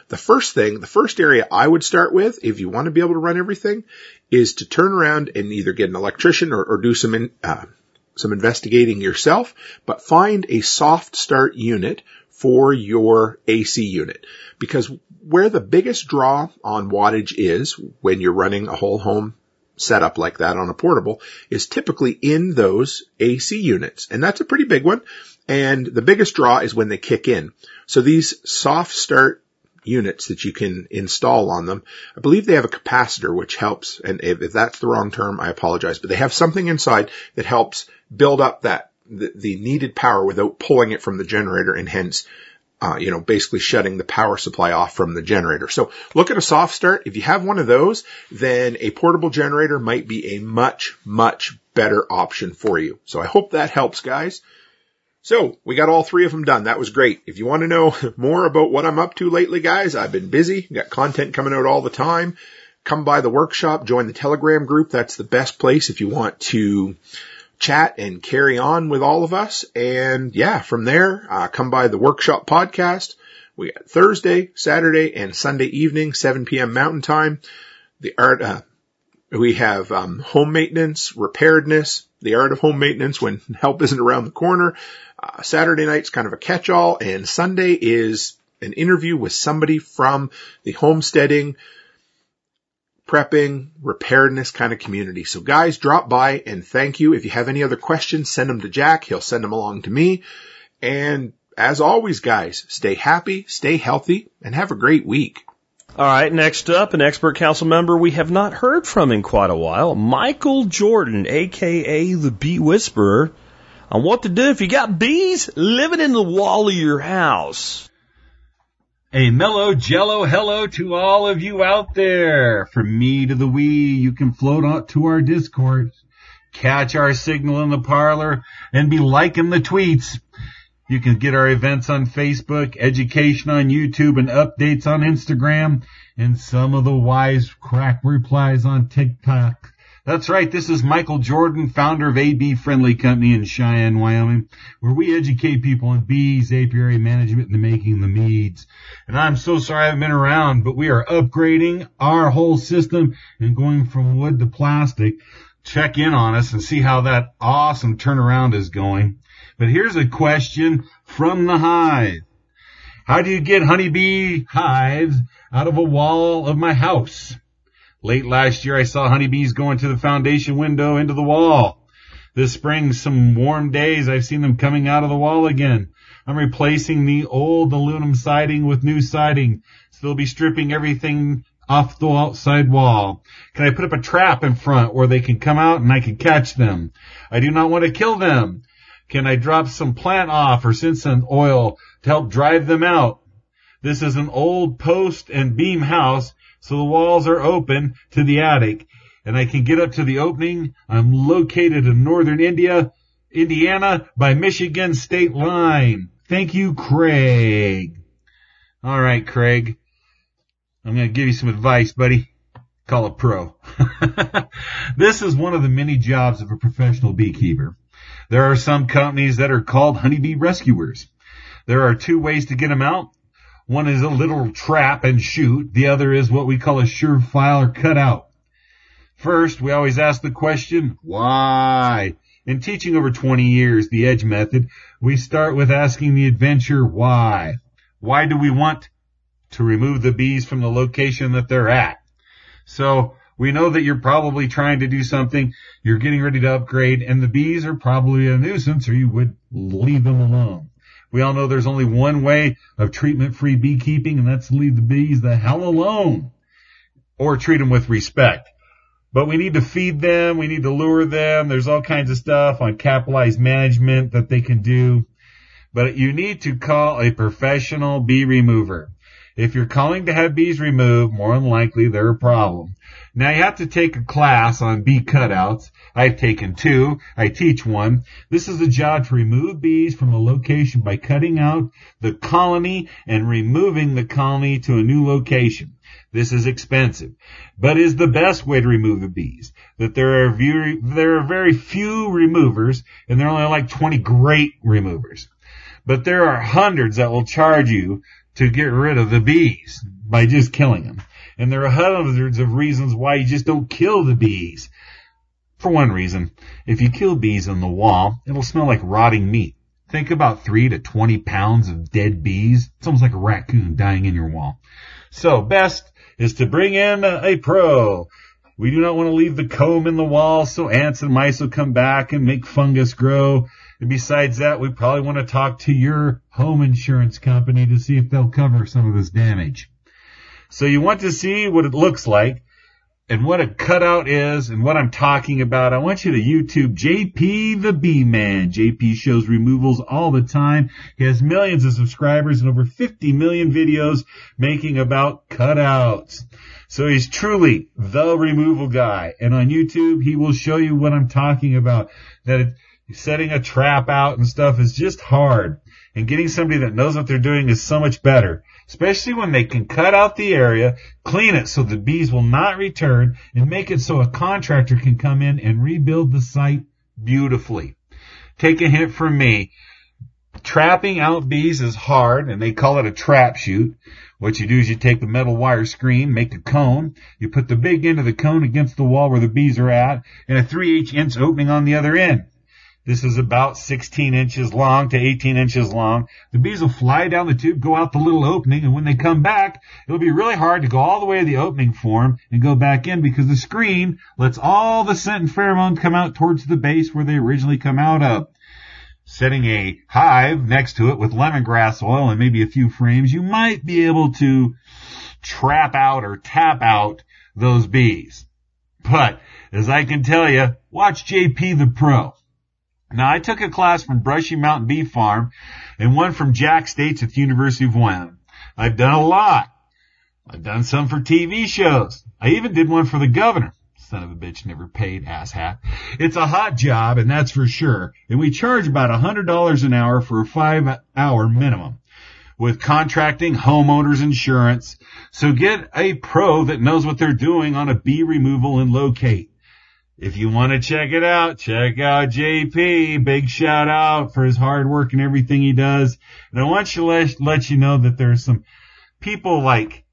The first thing, the first area I would start with, if you want to be able to run everything, is to turn around and either get an electrician or, or do some in, uh, some investigating yourself, but find a soft start unit for your AC unit. Because where the biggest draw on wattage is when you're running a whole home setup like that on a portable is typically in those AC units. And that's a pretty big one. And the biggest draw is when they kick in. So these soft start units that you can install on them. I believe they have a capacitor which helps, and if that's the wrong term, I apologize, but they have something inside that helps build up that, the, the needed power without pulling it from the generator and hence uh, you know, basically shutting the power supply off from the generator. So look at a soft start. If you have one of those, then a portable generator might be a much, much better option for you. So I hope that helps guys. So we got all three of them done. That was great. If you want to know more about what I'm up to lately, guys, I've been busy. Got content coming out all the time. Come by the workshop, join the Telegram group. That's the best place if you want to chat and carry on with all of us. And yeah, from there, uh, come by the workshop podcast. We got Thursday, Saturday, and Sunday evening, 7 p.m. Mountain Time. The art, uh, we have um, home maintenance, preparedness, the art of home maintenance when help isn't around the corner. Uh, Saturday night's kind of a catch-all, and Sunday is an interview with somebody from the homesteading, prepping, preparedness kind of community. So guys, drop by and thank you. If you have any other questions, send them to Jack. He'll send them along to me. And as always, guys, stay happy, stay healthy, and have a great week. All right, next up, an expert council member we have not heard from in quite a while, Michael Jordan, aka the Bee Whisperer, on what to do if you got bees living in the wall of your house. A mellow jello hello to all of you out there. From me to the we, you can float on to our Discord, catch our signal in the parlor, and be liking the tweets. You can get our events on Facebook, education on YouTube, and updates on Instagram, and some of the wise crack replies on TikTok. That's right. This is Michael Jordan, founder of AB Friendly Company in Cheyenne, Wyoming, where we educate people on bees, apiary management, and the making the meads. And I'm so sorry I haven't been around, but we are upgrading our whole system and going from wood to plastic. Check in on us and see how that awesome turnaround is going. But here's a question from the hive. How do you get honeybee hives out of a wall of my house? Late last year, I saw honeybees go into the foundation window into the wall. This spring, some warm days, I've seen them coming out of the wall again. I'm replacing the old aluminum siding with new siding. So they'll be stripping everything off the outside wall. Can I put up a trap in front where they can come out and I can catch them? I do not want to kill them. Can I drop some plant off or send some oil to help drive them out? This is an old post and beam house so the walls are open to the attic and I can get up to the opening. I'm located in northern India, Indiana by Michigan state line. Thank you, Craig. All right, Craig. I'm going to give you some advice, buddy. Call a pro. this is one of the many jobs of a professional beekeeper. There are some companies that are called honeybee rescuers. There are two ways to get them out. One is a little trap and shoot. The other is what we call a surefire cutout. First, we always ask the question, why? In teaching over 20 years the EDGE method, we start with asking the adventure why. Why do we want to remove the bees from the location that they're at? So we know that you're probably trying to do something, you're getting ready to upgrade, and the bees are probably a nuisance or you would leave them alone. We all know there's only one way of treatment-free beekeeping, and that's leave the bees the hell alone. Or treat them with respect. But we need to feed them, we need to lure them, there's all kinds of stuff on capitalized management that they can do. But you need to call a professional bee remover. If you're calling to have bees removed, more than likely they're a problem. Now you have to take a class on bee cutouts. I've taken two. I teach one. This is a job to remove bees from a location by cutting out the colony and removing the colony to a new location. This is expensive, but is the best way to remove the bees. That there are very, there are very few removers and there are only like 20 great removers. But there are hundreds that will charge you to get rid of the bees by just killing them. And there are hundreds of reasons why you just don't kill the bees. For one reason, if you kill bees on the wall, it'll smell like rotting meat. Think about three to 20 pounds of dead bees. It's almost like a raccoon dying in your wall. So best is to bring in a pro. We do not want to leave the comb in the wall so ants and mice will come back and make fungus grow. And besides that, we probably want to talk to your home insurance company to see if they'll cover some of this damage. So you want to see what it looks like and what a cutout is and what I'm talking about. I want you to YouTube JP the Bee Man. JP shows removals all the time. He has millions of subscribers and over 50 million videos making about cutouts. So he's truly the removal guy. And on YouTube, he will show you what I'm talking about. That it, setting a trap out and stuff is just hard. And getting somebody that knows what they're doing is so much better. Especially when they can cut out the area, clean it so the bees will not return, and make it so a contractor can come in and rebuild the site beautifully. Take a hint from me. Trapping out bees is hard, and they call it a trap shoot. What you do is you take the metal wire screen, make a cone, you put the big end of the cone against the wall where the bees are at, and a 3 8 inch opening on the other end. This is about 16 inches long to 18 inches long. The bees will fly down the tube, go out the little opening, and when they come back, it'll be really hard to go all the way to the opening form and go back in because the screen lets all the scent and pheromone come out towards the base where they originally come out of. Setting a hive next to it with lemongrass oil and maybe a few frames, you might be able to trap out or tap out those bees. But as I can tell you, watch JP the Pro. Now, I took a class from Brushy Mountain Bee Farm and one from Jack States at the University of Wyoming. I've done a lot. I've done some for TV shows. I even did one for the governor. Son of a bitch never paid, asshat. It's a hot job, and that's for sure. And we charge about a $100 an hour for a five hour minimum with contracting homeowners insurance. So get a pro that knows what they're doing on a bee removal and locate. If you want to check it out, check out JP. Big shout out for his hard work and everything he does. And I want you to let, let you know that there's some people like,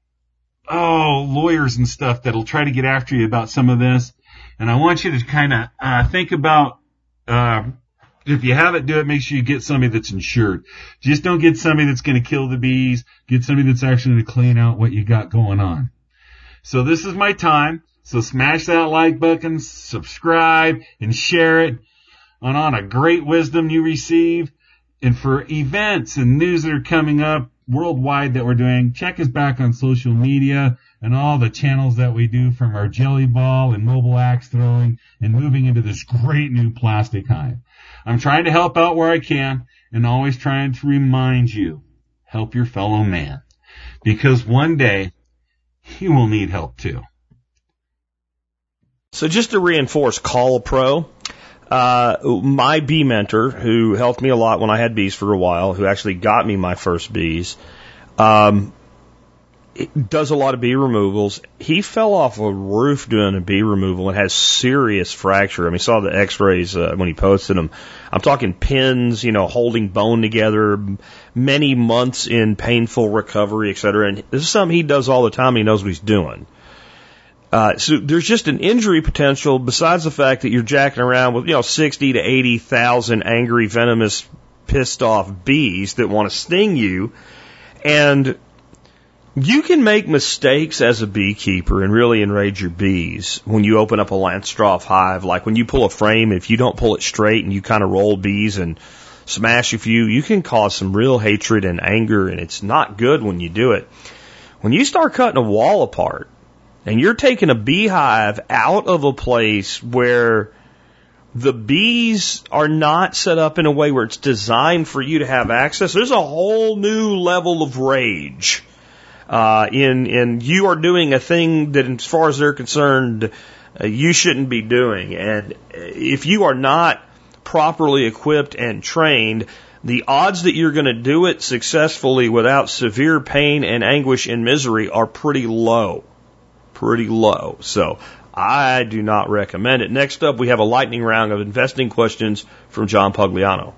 oh, lawyers and stuff that'll try to get after you about some of this. And I want you to kind of uh, think about, uh, if you have it, do it. Make sure you get somebody that's insured. Just don't get somebody that's going to kill the bees. Get somebody that's actually going to clean out what you got going on. So this is my time. So smash that like button, subscribe, and share it on, on a great wisdom you receive. And for events and news that are coming up worldwide that we're doing, check us back on social media and all the channels that we do from our jelly ball and mobile axe throwing and moving into this great new plastic hive. I'm trying to help out where I can and always trying to remind you, help your fellow man. Because one day, he will need help too. So just to reinforce, call a pro. Uh, my bee mentor, who helped me a lot when I had bees for a while, who actually got me my first bees, um, does a lot of bee removals. He fell off a roof doing a bee removal and has serious fracture. I mean, saw the X-rays uh, when he posted them. I'm talking pins, you know, holding bone together, many months in painful recovery, et cetera. And this is something he does all the time. He knows what he's doing. Uh, so there's just an injury potential besides the fact that you're jacking around with, you know, 60 to 80,000 angry, venomous, pissed off bees that want to sting you. And you can make mistakes as a beekeeper and really enrage your bees when you open up a Langstroth hive. Like when you pull a frame, if you don't pull it straight and you kind of roll bees and smash a few, you can cause some real hatred and anger, and it's not good when you do it. When you start cutting a wall apart, and you're taking a beehive out of a place where the bees are not set up in a way where it's designed for you to have access, there's a whole new level of rage uh, in in you are doing a thing that, as far as they're concerned, uh, you shouldn't be doing. And if you are not properly equipped and trained, the odds that you're going to do it successfully without severe pain and anguish and misery are pretty low. Pretty low. So I do not recommend it. Next up, we have a lightning round of investing questions from John Pugliano.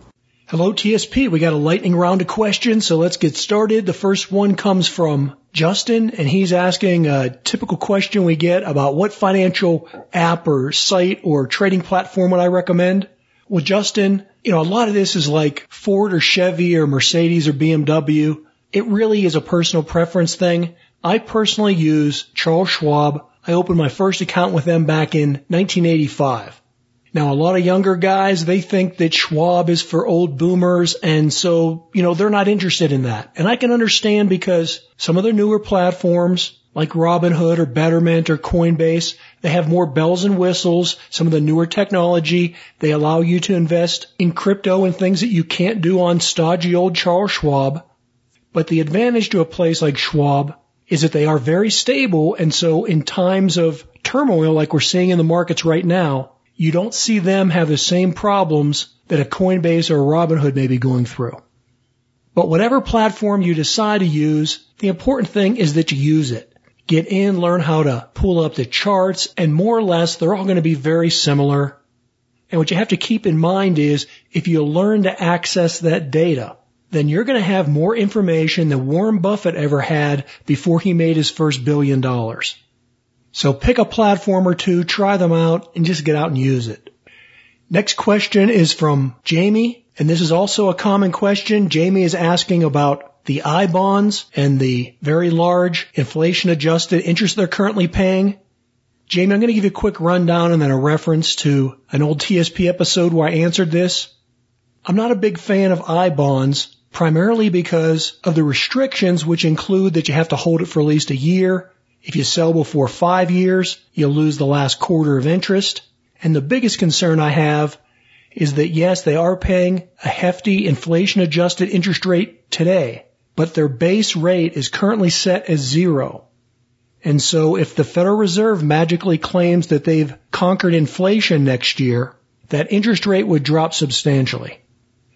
Hello, TSP. We got a lightning round of questions, so let's get started. The first one comes from Justin, and he's asking a typical question we get about what financial app or site or trading platform would I recommend. Well, Justin, you know, a lot of this is like Ford or Chevy or Mercedes or BMW. It really is a personal preference thing. I personally use Charles Schwab. I opened my first account with them back in 1985. Now, a lot of younger guys, they think that Schwab is for old boomers, and so, you know, they're not interested in that. And I can understand because some of the newer platforms, like Robinhood or Betterment or Coinbase, they have more bells and whistles, some of the newer technology. They allow you to invest in crypto and things that you can't do on stodgy old Charles Schwab. But the advantage to a place like Schwab is that they are very stable, and so in times of turmoil like we're seeing in the markets right now, you don't see them have the same problems that a Coinbase or a Robinhood may be going through. But whatever platform you decide to use, the important thing is that you use it. Get in, learn how to pull up the charts, and more or less they're all going to be very similar. And what you have to keep in mind is if you learn to access that data, then you're going to have more information than Warren Buffett ever had before he made his first billion dollars. So pick a platform or two, try them out, and just get out and use it. Next question is from Jamie, and this is also a common question. Jamie is asking about the I bonds and the very large inflation adjusted interest they're currently paying. Jamie, I'm going to give you a quick rundown and then a reference to an old TSP episode where I answered this. I'm not a big fan of I bonds primarily because of the restrictions which include that you have to hold it for at least a year if you sell before five years, you'll lose the last quarter of interest. And the biggest concern I have is that yes, they are paying a hefty inflation adjusted interest rate today, but their base rate is currently set as zero. And so if the Federal Reserve magically claims that they've conquered inflation next year, that interest rate would drop substantially.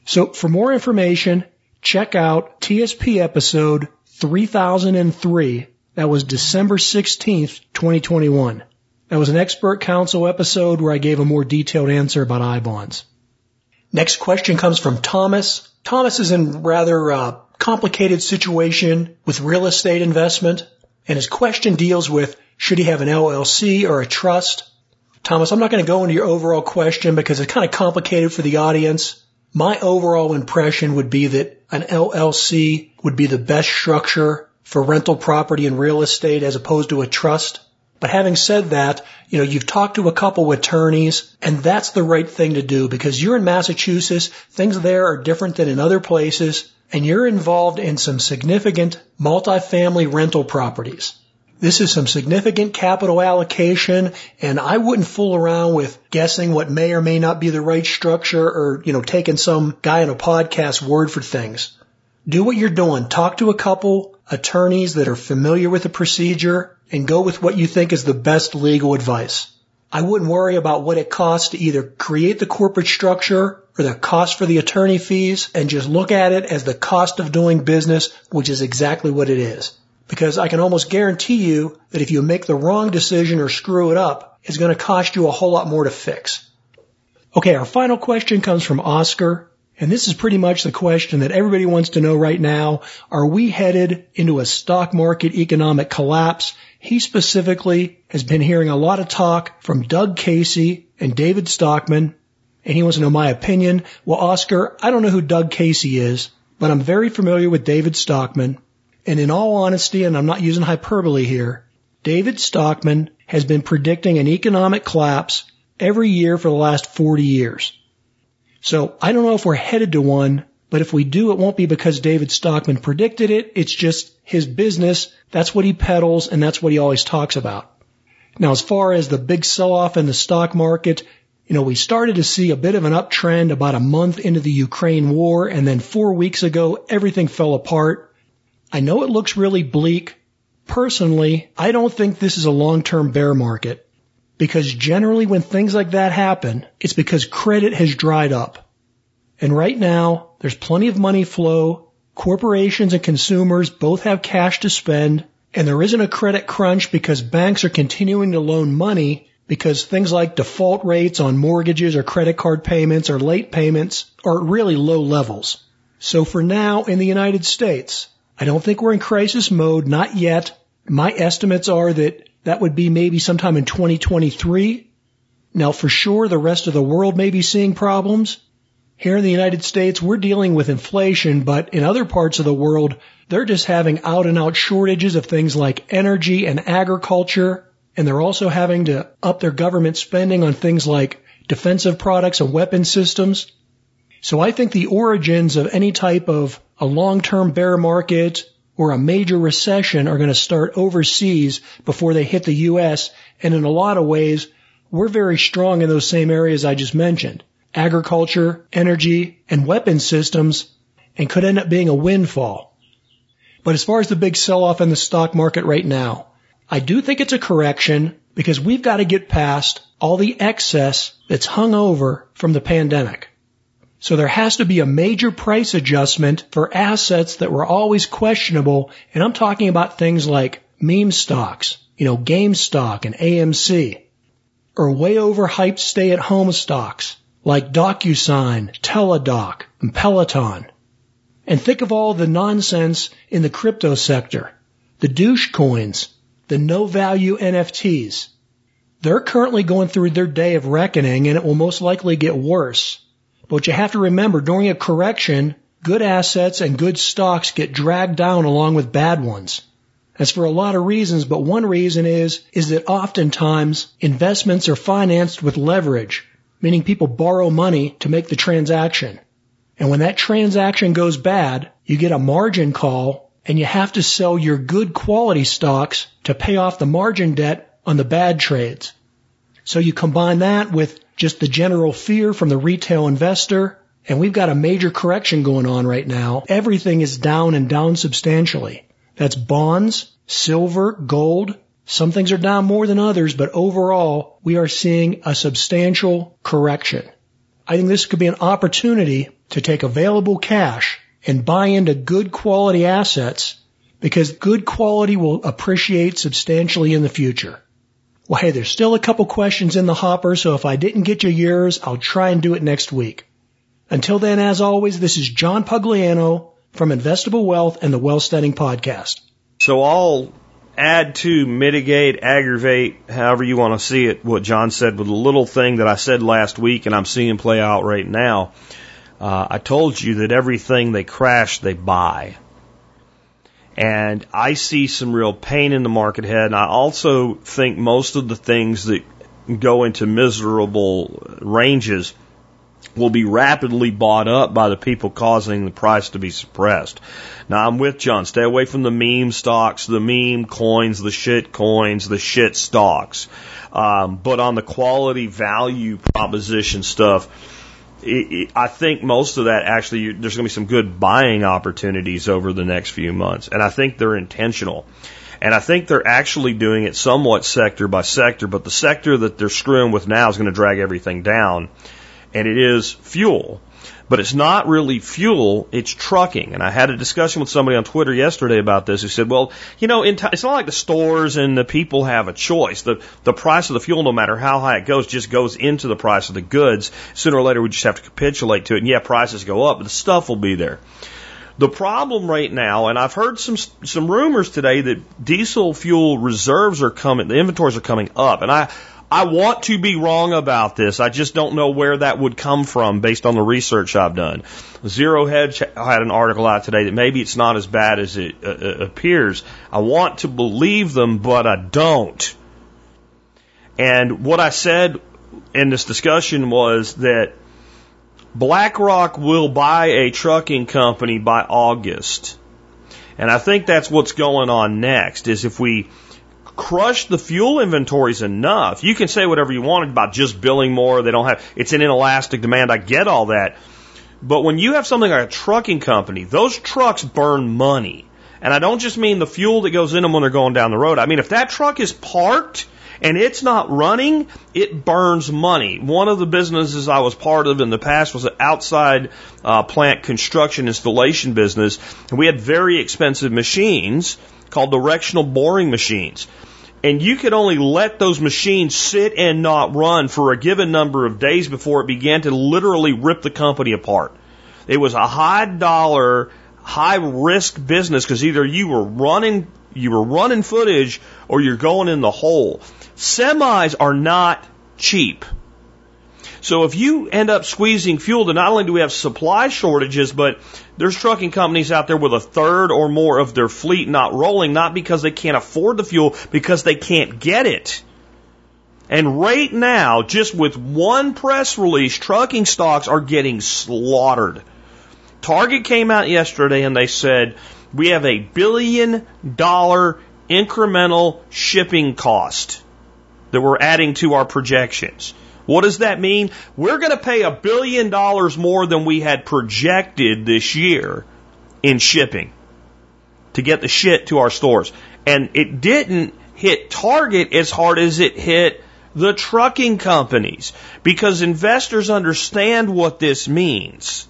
So for more information, check out TSP episode 3003 that was December 16th, 2021. That was an expert council episode where I gave a more detailed answer about I bonds. Next question comes from Thomas. Thomas is in rather uh, complicated situation with real estate investment, and his question deals with should he have an LLC or a trust. Thomas, I'm not going to go into your overall question because it's kind of complicated for the audience. My overall impression would be that an LLC would be the best structure for rental property and real estate as opposed to a trust. But having said that, you know, you've talked to a couple attorneys and that's the right thing to do because you're in Massachusetts. Things there are different than in other places and you're involved in some significant multifamily rental properties. This is some significant capital allocation and I wouldn't fool around with guessing what may or may not be the right structure or, you know, taking some guy on a podcast word for things. Do what you're doing. Talk to a couple, attorneys that are familiar with the procedure and go with what you think is the best legal advice. I wouldn't worry about what it costs to either create the corporate structure or the cost for the attorney fees and just look at it as the cost of doing business, which is exactly what it is. Because I can almost guarantee you that if you make the wrong decision or screw it up, it's going to cost you a whole lot more to fix. Okay, our final question comes from Oscar. And this is pretty much the question that everybody wants to know right now. Are we headed into a stock market economic collapse? He specifically has been hearing a lot of talk from Doug Casey and David Stockman, and he wants to know my opinion. Well, Oscar, I don't know who Doug Casey is, but I'm very familiar with David Stockman. And in all honesty, and I'm not using hyperbole here, David Stockman has been predicting an economic collapse every year for the last 40 years. So I don't know if we're headed to one, but if we do, it won't be because David Stockman predicted it. It's just his business. That's what he peddles and that's what he always talks about. Now, as far as the big sell-off in the stock market, you know, we started to see a bit of an uptrend about a month into the Ukraine war, and then four weeks ago, everything fell apart. I know it looks really bleak, personally, I don't think this is a long-term bear market because generally when things like that happen, it's because credit has dried up. And right now, there's plenty of money flow. Corporations and consumers both have cash to spend and there isn't a credit crunch because banks are continuing to loan money because things like default rates on mortgages or credit card payments or late payments are at really low levels. So for now in the United States, I don't think we're in crisis mode, not yet. My estimates are that that would be maybe sometime in 2023. Now for sure the rest of the world may be seeing problems. Here in the United States, we're dealing with inflation, but in other parts of the world, they're just having out and out shortages of things like energy and agriculture and they're also having to up their government spending on things like defensive products and weapon systems. So I think the origins of any type of a long-term bear market or a major recession are going to start overseas before they hit the U.S. And in a lot of ways, we're very strong in those same areas I just mentioned. Agriculture, energy, and weapon systems, and could end up being a windfall. But as far as the big sell-off in the stock market right now, I do think it's a correction because we've got to get past all the excess that's hung over from the pandemic. So there has to be a major price adjustment for assets that were always questionable. And I'm talking about things like meme stocks, you know, GameStop and AMC, or way overhyped stay at home stocks like DocuSign, Teladoc, and Peloton. And think of all the nonsense in the crypto sector. The douche coins, the no value NFTs. They're currently going through their day of reckoning and it will most likely get worse. But you have to remember during a correction, good assets and good stocks get dragged down along with bad ones. That's for a lot of reasons, but one reason is, is that oftentimes investments are financed with leverage, meaning people borrow money to make the transaction. And when that transaction goes bad, you get a margin call and you have to sell your good quality stocks to pay off the margin debt on the bad trades. So you combine that with just the general fear from the retail investor, and we've got a major correction going on right now. Everything is down and down substantially. That's bonds, silver, gold. Some things are down more than others, but overall, we are seeing a substantial correction. I think this could be an opportunity to take available cash and buy into good quality assets because good quality will appreciate substantially in the future. Well, hey, there's still a couple questions in the hopper, so if I didn't get you yours, I'll try and do it next week. Until then, as always, this is John Pugliano from Investable Wealth and the Wealth Studying Podcast. So I'll add to, mitigate, aggravate, however you want to see it, what John said with a little thing that I said last week and I'm seeing play out right now. Uh, I told you that everything they crash, they buy. And I see some real pain in the market ahead. And I also think most of the things that go into miserable ranges will be rapidly bought up by the people causing the price to be suppressed. Now I'm with John. Stay away from the meme stocks, the meme coins, the shit coins, the shit stocks. Um, but on the quality value proposition stuff, I think most of that actually, there's going to be some good buying opportunities over the next few months. And I think they're intentional. And I think they're actually doing it somewhat sector by sector, but the sector that they're screwing with now is going to drag everything down. And it is fuel. But it's not really fuel, it's trucking. And I had a discussion with somebody on Twitter yesterday about this who said, well, you know, t- it's not like the stores and the people have a choice. The, the price of the fuel, no matter how high it goes, just goes into the price of the goods. Sooner or later, we just have to capitulate to it. And yeah, prices go up, but the stuff will be there. The problem right now, and I've heard some some rumors today that diesel fuel reserves are coming, the inventories are coming up, and I I want to be wrong about this. I just don't know where that would come from based on the research I've done. Zero Hedge had an article out today that maybe it's not as bad as it uh, uh, appears. I want to believe them, but I don't. And what I said in this discussion was that BlackRock will buy a trucking company by August. And I think that's what's going on next is if we crush the fuel inventories enough. You can say whatever you want about just billing more. They don't have, it's an inelastic demand. I get all that. But when you have something like a trucking company, those trucks burn money. And I don't just mean the fuel that goes in them when they're going down the road. I mean, if that truck is parked and it's not running, it burns money. One of the businesses I was part of in the past was an outside uh, plant construction installation business. And we had very expensive machines called directional boring machines. And you could only let those machines sit and not run for a given number of days before it began to literally rip the company apart. It was a high dollar, high risk business because either you were running, you were running footage or you're going in the hole. Semis are not cheap. So if you end up squeezing fuel, then not only do we have supply shortages, but there's trucking companies out there with a third or more of their fleet not rolling, not because they can't afford the fuel, because they can't get it. And right now, just with one press release, trucking stocks are getting slaughtered. Target came out yesterday and they said, we have a billion dollar incremental shipping cost that we're adding to our projections. What does that mean? We're going to pay a billion dollars more than we had projected this year in shipping to get the shit to our stores. And it didn't hit Target as hard as it hit the trucking companies because investors understand what this means.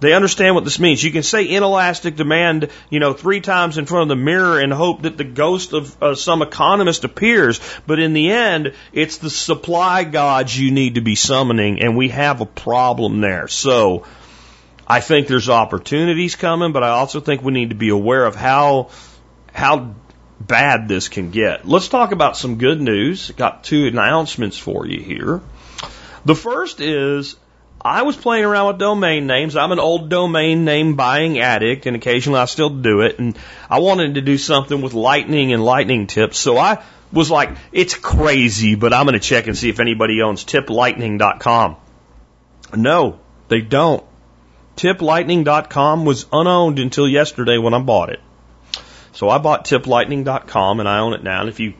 They understand what this means. You can say inelastic demand, you know, three times in front of the mirror and hope that the ghost of uh, some economist appears. But in the end, it's the supply gods you need to be summoning, and we have a problem there. So, I think there's opportunities coming, but I also think we need to be aware of how, how bad this can get. Let's talk about some good news. Got two announcements for you here. The first is I was playing around with domain names. I'm an old domain name buying addict, and occasionally I still do it. And I wanted to do something with lightning and lightning tips. So I was like, it's crazy, but I'm going to check and see if anybody owns tiplightning.com. No, they don't. Tiplightning.com was unowned until yesterday when I bought it. So I bought tiplightning.com and I own it now. And if you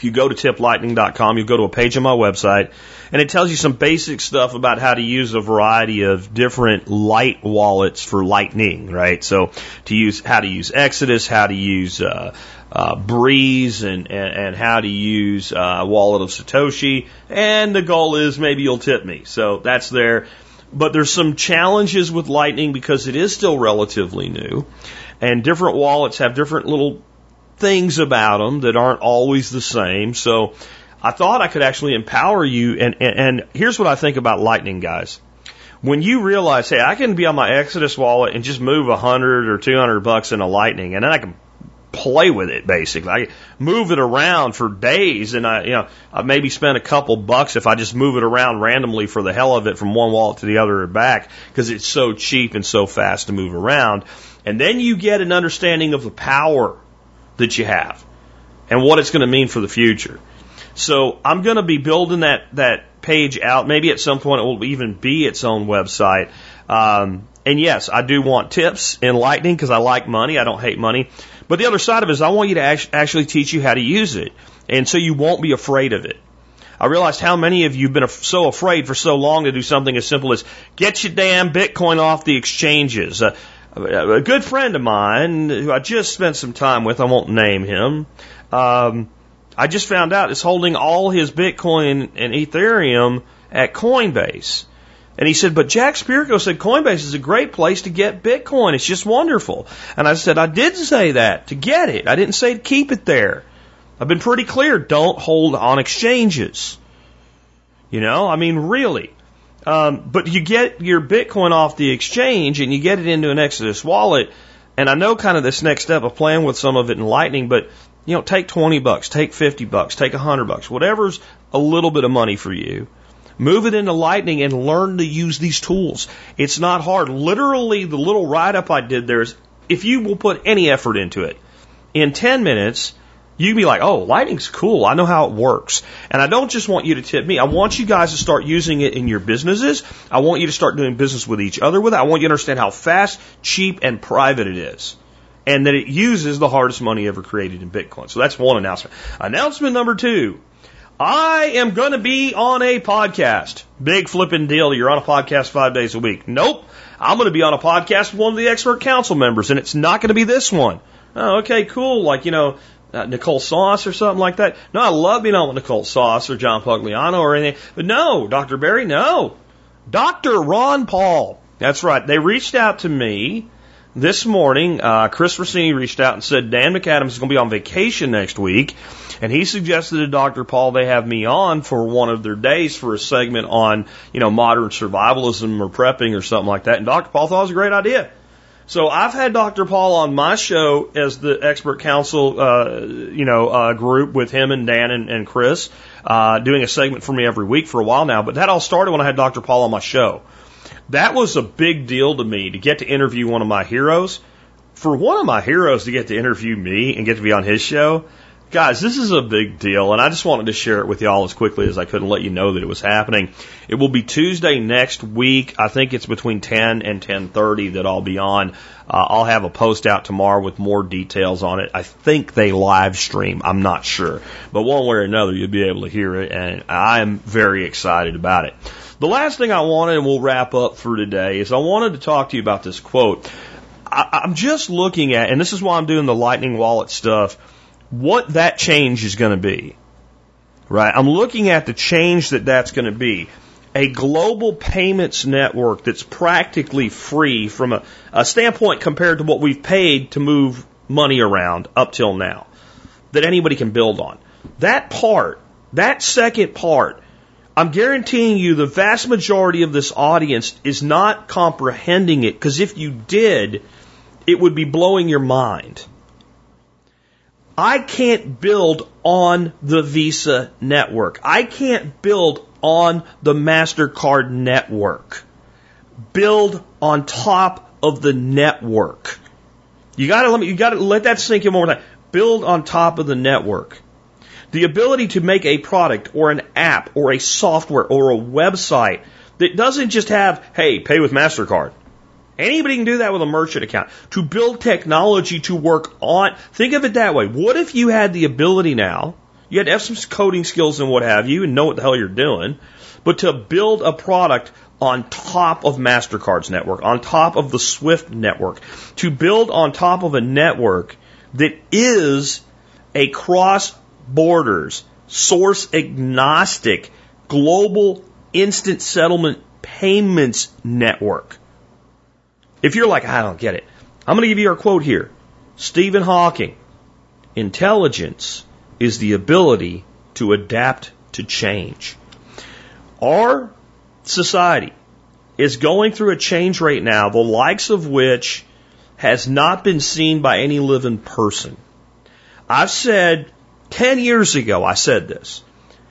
if you go to tiplightning.com, you'll go to a page on my website and it tells you some basic stuff about how to use a variety of different light wallets for Lightning, right? So to use how to use Exodus, how to use uh, uh, Breeze, and, and, and how to use uh, Wallet of Satoshi. And the goal is maybe you'll tip me. So that's there. But there's some challenges with Lightning because it is still relatively new, and different wallets have different little things about them that aren't always the same. So I thought I could actually empower you. And, and, and here's what I think about Lightning, guys. When you realize, hey, I can be on my Exodus wallet and just move a hundred or two hundred bucks into Lightning, and then I can play with it basically. I move it around for days, and I, you know, I maybe spend a couple bucks if I just move it around randomly for the hell of it from one wallet to the other or back because it's so cheap and so fast to move around. And then you get an understanding of the power that you have and what it's going to mean for the future. So I'm going to be building that, that page out. Maybe at some point it will even be its own website. Um, and yes, I do want tips in Lightning because I like money. I don't hate money. But the other side of it is I want you to actually teach you how to use it. And so you won't be afraid of it. I realized how many of you have been so afraid for so long to do something as simple as get your damn Bitcoin off the exchanges. Uh, a good friend of mine who I just spent some time with, I won't name him, um, I just found out is holding all his Bitcoin and Ethereum at Coinbase. And he said, but Jack Spirko said Coinbase is a great place to get Bitcoin. It's just wonderful. And I said, I did say that to get it. I didn't say to keep it there. I've been pretty clear. Don't hold on exchanges. You know, I mean, really. Um, but you get your Bitcoin off the exchange and you get it into an Exodus wallet. And I know kind of this next step of playing with some of it in Lightning, but you know, take 20 bucks, take 50 bucks, take 100 bucks, whatever's a little bit of money for you. Move it into Lightning and learn to use these tools. It's not hard. Literally, the little write up I did there is if you will put any effort into it, in 10 minutes, you can be like, oh, Lightning's cool. I know how it works. And I don't just want you to tip me. I want you guys to start using it in your businesses. I want you to start doing business with each other with it. I want you to understand how fast, cheap, and private it is. And that it uses the hardest money ever created in Bitcoin. So that's one announcement. Announcement number two. I am going to be on a podcast. Big flipping deal. You're on a podcast five days a week. Nope. I'm going to be on a podcast with one of the expert council members, and it's not going to be this one. Oh, okay, cool. Like, you know, uh, Nicole Sauce or something like that. No, I love being on with Nicole Sauce or John Pugliano or anything. But no, Dr. Berry, no. Dr. Ron Paul. That's right. They reached out to me this morning. Uh, Chris Rossini reached out and said Dan McAdams is going to be on vacation next week. And he suggested to Dr. Paul they have me on for one of their days for a segment on, you know, modern survivalism or prepping or something like that. And Dr. Paul thought it was a great idea. So I've had Dr. Paul on my show as the expert council, uh, you know, uh, group with him and Dan and, and Chris, uh, doing a segment for me every week for a while now. But that all started when I had Dr. Paul on my show. That was a big deal to me to get to interview one of my heroes. For one of my heroes to get to interview me and get to be on his show, Guys, this is a big deal, and I just wanted to share it with y'all as quickly as I could and let you know that it was happening. It will be Tuesday next week. I think it's between 10 and 10:30 that I'll be on. Uh, I'll have a post out tomorrow with more details on it. I think they live stream. I'm not sure, but one way or another, you'll be able to hear it, and I'm very excited about it. The last thing I wanted, and we'll wrap up for today, is I wanted to talk to you about this quote. I, I'm just looking at, and this is why I'm doing the Lightning Wallet stuff what that change is going to be. Right? I'm looking at the change that that's going to be. A global payments network that's practically free from a, a standpoint compared to what we've paid to move money around up till now that anybody can build on. That part, that second part, I'm guaranteeing you the vast majority of this audience is not comprehending it because if you did, it would be blowing your mind. I can't build on the Visa network. I can't build on the MasterCard network. Build on top of the network. You gotta let me, you gotta let that sink in one more time. Build on top of the network. The ability to make a product or an app or a software or a website that doesn't just have, hey, pay with MasterCard. Anybody can do that with a merchant account. To build technology to work on, think of it that way. What if you had the ability now, you had to have some coding skills and what have you and know what the hell you're doing, but to build a product on top of MasterCard's network, on top of the SWIFT network, to build on top of a network that is a cross borders, source agnostic, global instant settlement payments network. If you're like, I don't get it, I'm going to give you our quote here. Stephen Hawking Intelligence is the ability to adapt to change. Our society is going through a change right now, the likes of which has not been seen by any living person. I've said 10 years ago, I said this,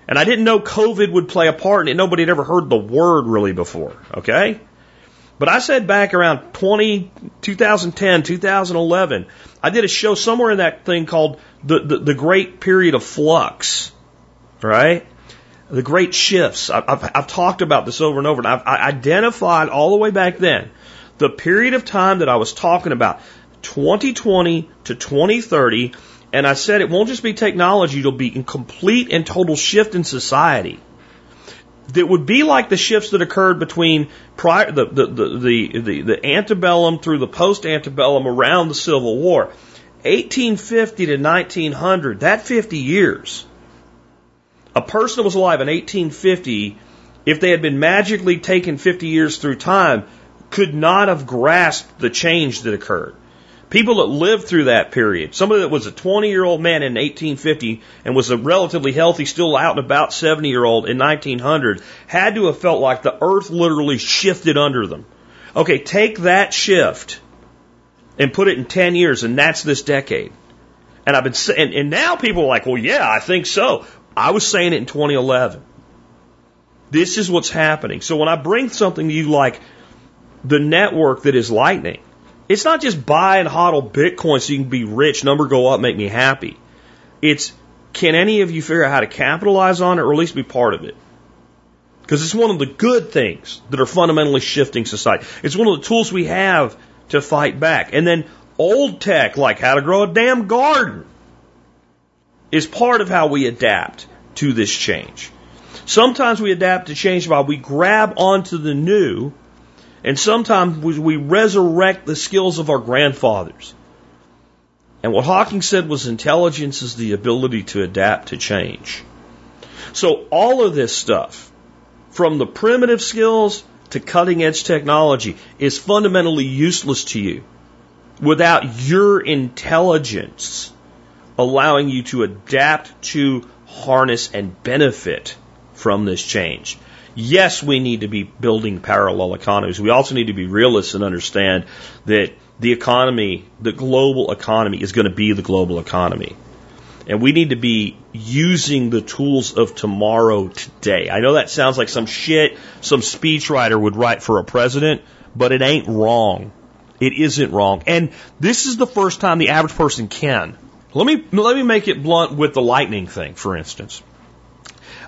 and I didn't know COVID would play a part in it. Nobody had ever heard the word really before, okay? But I said back around 20, 2010, 2011, I did a show somewhere in that thing called the, the, the Great Period of Flux, right? The Great Shifts. I've, I've, I've talked about this over and over, and I've I identified all the way back then the period of time that I was talking about, 2020 to 2030, and I said it won't just be technology, it'll be in complete and total shift in society that would be like the shifts that occurred between prior, the, the, the, the, the, antebellum through the post antebellum around the Civil War. 1850 to 1900, that 50 years. A person that was alive in 1850, if they had been magically taken 50 years through time, could not have grasped the change that occurred. People that lived through that period, somebody that was a 20 year old man in 1850 and was a relatively healthy, still out and about 70 year old in 1900, had to have felt like the earth literally shifted under them. Okay, take that shift and put it in 10 years, and that's this decade. And I've been saying, and now people are like, well, yeah, I think so. I was saying it in 2011. This is what's happening. So when I bring something to you like the network that is lightning, it's not just buy and hodl Bitcoin so you can be rich, number go up, make me happy. It's can any of you figure out how to capitalize on it or at least be part of it? Because it's one of the good things that are fundamentally shifting society. It's one of the tools we have to fight back. And then old tech, like how to grow a damn garden, is part of how we adapt to this change. Sometimes we adapt to change by we grab onto the new, and sometimes we resurrect the skills of our grandfathers. And what Hawking said was intelligence is the ability to adapt to change. So all of this stuff, from the primitive skills to cutting edge technology, is fundamentally useless to you without your intelligence allowing you to adapt to, harness, and benefit from this change. Yes, we need to be building parallel economies. We also need to be realists and understand that the economy, the global economy, is going to be the global economy. And we need to be using the tools of tomorrow today. I know that sounds like some shit some speechwriter would write for a president, but it ain't wrong. It isn't wrong. And this is the first time the average person can. Let me, let me make it blunt with the lightning thing, for instance.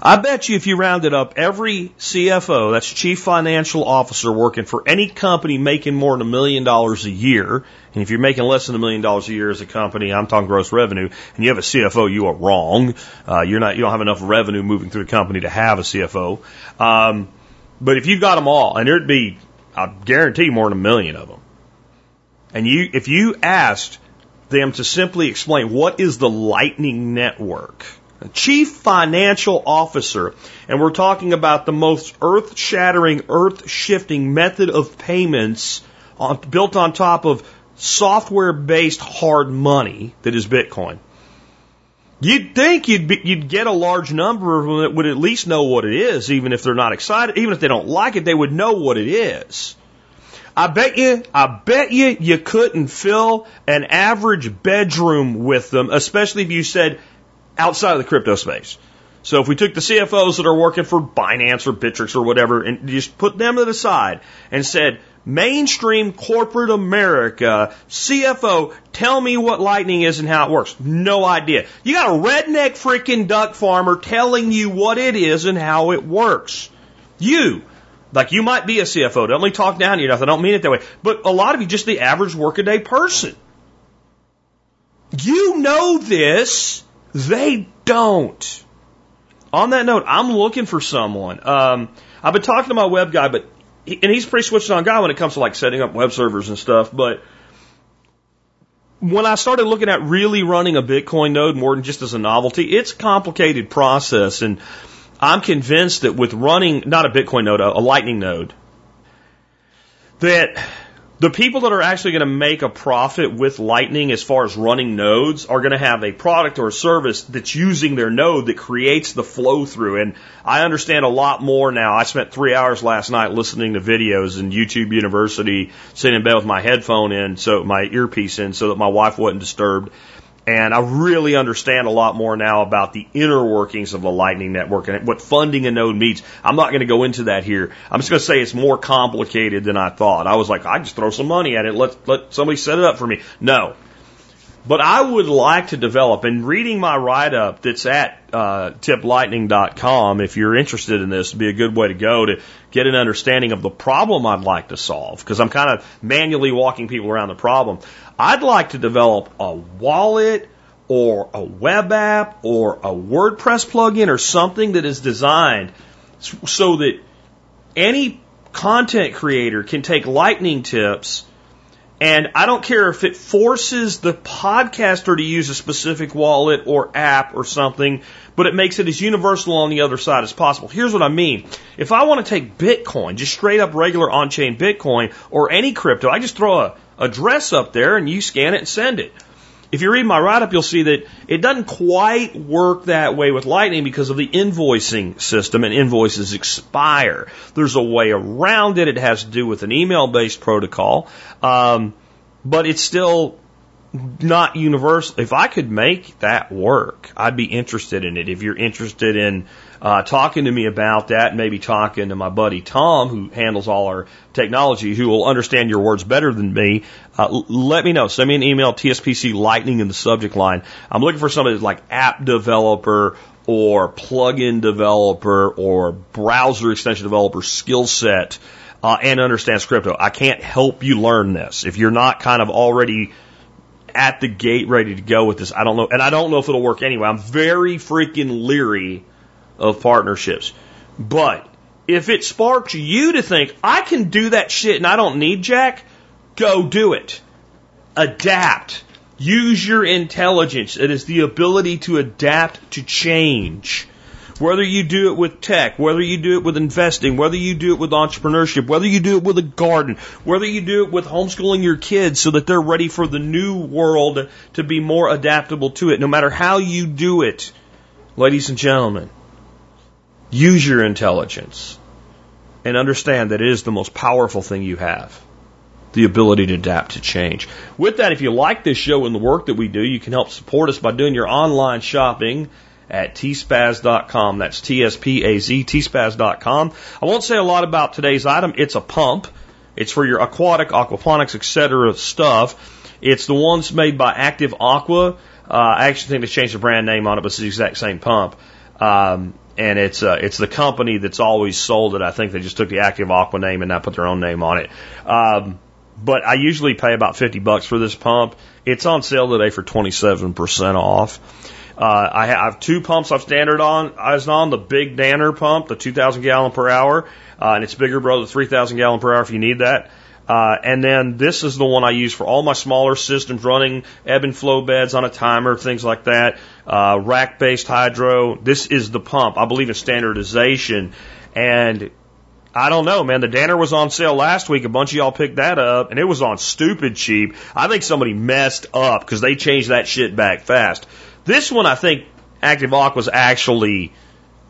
I bet you if you rounded up every CFO, that's chief financial officer working for any company making more than a million dollars a year, and if you're making less than a million dollars a year as a company, I'm talking gross revenue, and you have a CFO, you are wrong. Uh, you're not, you don't have enough revenue moving through the company to have a CFO. Um, but if you got them all, and there'd be, I guarantee more than a million of them. And you, if you asked them to simply explain what is the Lightning Network, Chief Financial Officer, and we're talking about the most earth shattering, earth shifting method of payments on, built on top of software based hard money that is Bitcoin. You'd think you'd be, you'd get a large number of them that would at least know what it is, even if they're not excited, even if they don't like it, they would know what it is. I bet you, I bet you, you couldn't fill an average bedroom with them, especially if you said, outside of the crypto space. So if we took the CFOs that are working for Binance or Bittrex or whatever and just put them to the side and said, mainstream corporate America, CFO, tell me what lightning is and how it works. No idea. You got a redneck freaking duck farmer telling you what it is and how it works. You, like you might be a CFO. Don't me talk down to you enough. I don't mean it that way. But a lot of you, just the average workaday person. You know this. They don't. On that note, I'm looking for someone. Um, I've been talking to my web guy, but he, and he's pretty switched on guy when it comes to like setting up web servers and stuff. But when I started looking at really running a Bitcoin node more than just as a novelty, it's a complicated process, and I'm convinced that with running not a Bitcoin node, a, a Lightning node, that the people that are actually going to make a profit with Lightning as far as running nodes are going to have a product or a service that's using their node that creates the flow through. And I understand a lot more now. I spent three hours last night listening to videos in YouTube University, sitting in bed with my headphone in, so my earpiece in, so that my wife wasn't disturbed. And I really understand a lot more now about the inner workings of the Lightning Network and what funding a node means. I'm not going to go into that here. I'm just going to say it's more complicated than I thought. I was like, I just throw some money at it. Let, let somebody set it up for me. No. But I would like to develop, and reading my write up that's at uh, tiplightning.com, if you're interested in this, would be a good way to go to get an understanding of the problem I'd like to solve, because I'm kind of manually walking people around the problem. I'd like to develop a wallet or a web app or a WordPress plugin or something that is designed so that any content creator can take lightning tips and I don't care if it forces the podcaster to use a specific wallet or app or something, but it makes it as universal on the other side as possible. Here's what I mean. If I want to take Bitcoin, just straight up regular on chain Bitcoin or any crypto, I just throw a address up there and you scan it and send it. If you read my write up, you'll see that it doesn't quite work that way with Lightning because of the invoicing system and invoices expire. There's a way around it. It has to do with an email based protocol. Um, but it's still not universal. If I could make that work, I'd be interested in it. If you're interested in uh, talking to me about that, maybe talking to my buddy Tom, who handles all our technology, who will understand your words better than me, uh, let me know. Send me an email, TSPC Lightning in the subject line. I'm looking for somebody that's like app developer or plugin developer or browser extension developer skill set uh, and understands crypto. I can't help you learn this. If you're not kind of already at the gate ready to go with this, I don't know. And I don't know if it'll work anyway. I'm very freaking leery of partnerships. But if it sparks you to think, I can do that shit and I don't need Jack, go do it. Adapt. Use your intelligence. It is the ability to adapt to change. Whether you do it with tech, whether you do it with investing, whether you do it with entrepreneurship, whether you do it with a garden, whether you do it with homeschooling your kids so that they're ready for the new world to be more adaptable to it, no matter how you do it, ladies and gentlemen, use your intelligence and understand that it is the most powerful thing you have the ability to adapt to change. With that, if you like this show and the work that we do, you can help support us by doing your online shopping at tspaz.com. That's T-S-P-A-Z, tspaz.com. I won't say a lot about today's item. It's a pump. It's for your aquatic, aquaponics, etc. stuff. It's the ones made by Active Aqua. Uh, I actually think they changed the brand name on it, but it's the exact same pump. Um, and it's uh, it's the company that's always sold it. I think they just took the Active Aqua name and now put their own name on it. Um, but I usually pay about 50 bucks for this pump. It's on sale today for 27% off. Uh, I have two pumps I've standard on. I was on the big Danner pump, the 2,000 gallon per hour, uh, and it's bigger, bro, the 3,000 gallon per hour if you need that. Uh, and then this is the one I use for all my smaller systems running ebb and flow beds on a timer, things like that. Uh, rack based hydro. This is the pump. I believe in standardization. And I don't know, man. The Danner was on sale last week. A bunch of y'all picked that up, and it was on stupid cheap. I think somebody messed up because they changed that shit back fast. This one, I think Active Aqua was actually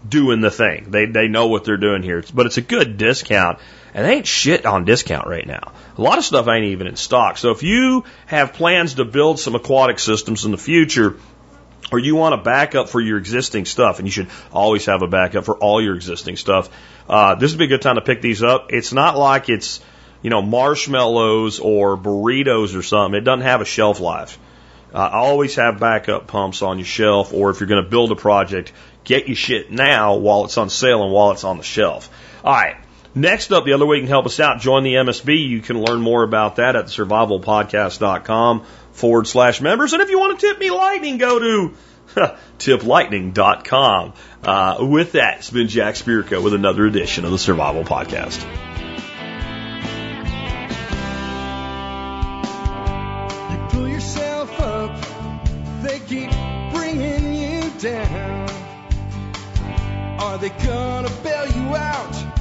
doing the thing. They they know what they're doing here, but it's a good discount, and ain't shit on discount right now. A lot of stuff ain't even in stock. So if you have plans to build some aquatic systems in the future, or you want a backup for your existing stuff, and you should always have a backup for all your existing stuff. Uh, this would be a good time to pick these up. It's not like it's, you know, marshmallows or burritos or something. It doesn't have a shelf life. Uh, always have backup pumps on your shelf, or if you're going to build a project, get your shit now while it's on sale and while it's on the shelf. All right. Next up, the other way you can help us out, join the MSB. You can learn more about that at survivalpodcast.com forward slash members. And if you want to tip me lightning, go to tiplightning.com. Uh, with that, it's been Jack Spirko with another edition of the Survival Podcast. You pull yourself up, they keep bringing you down. Are they gonna bail you out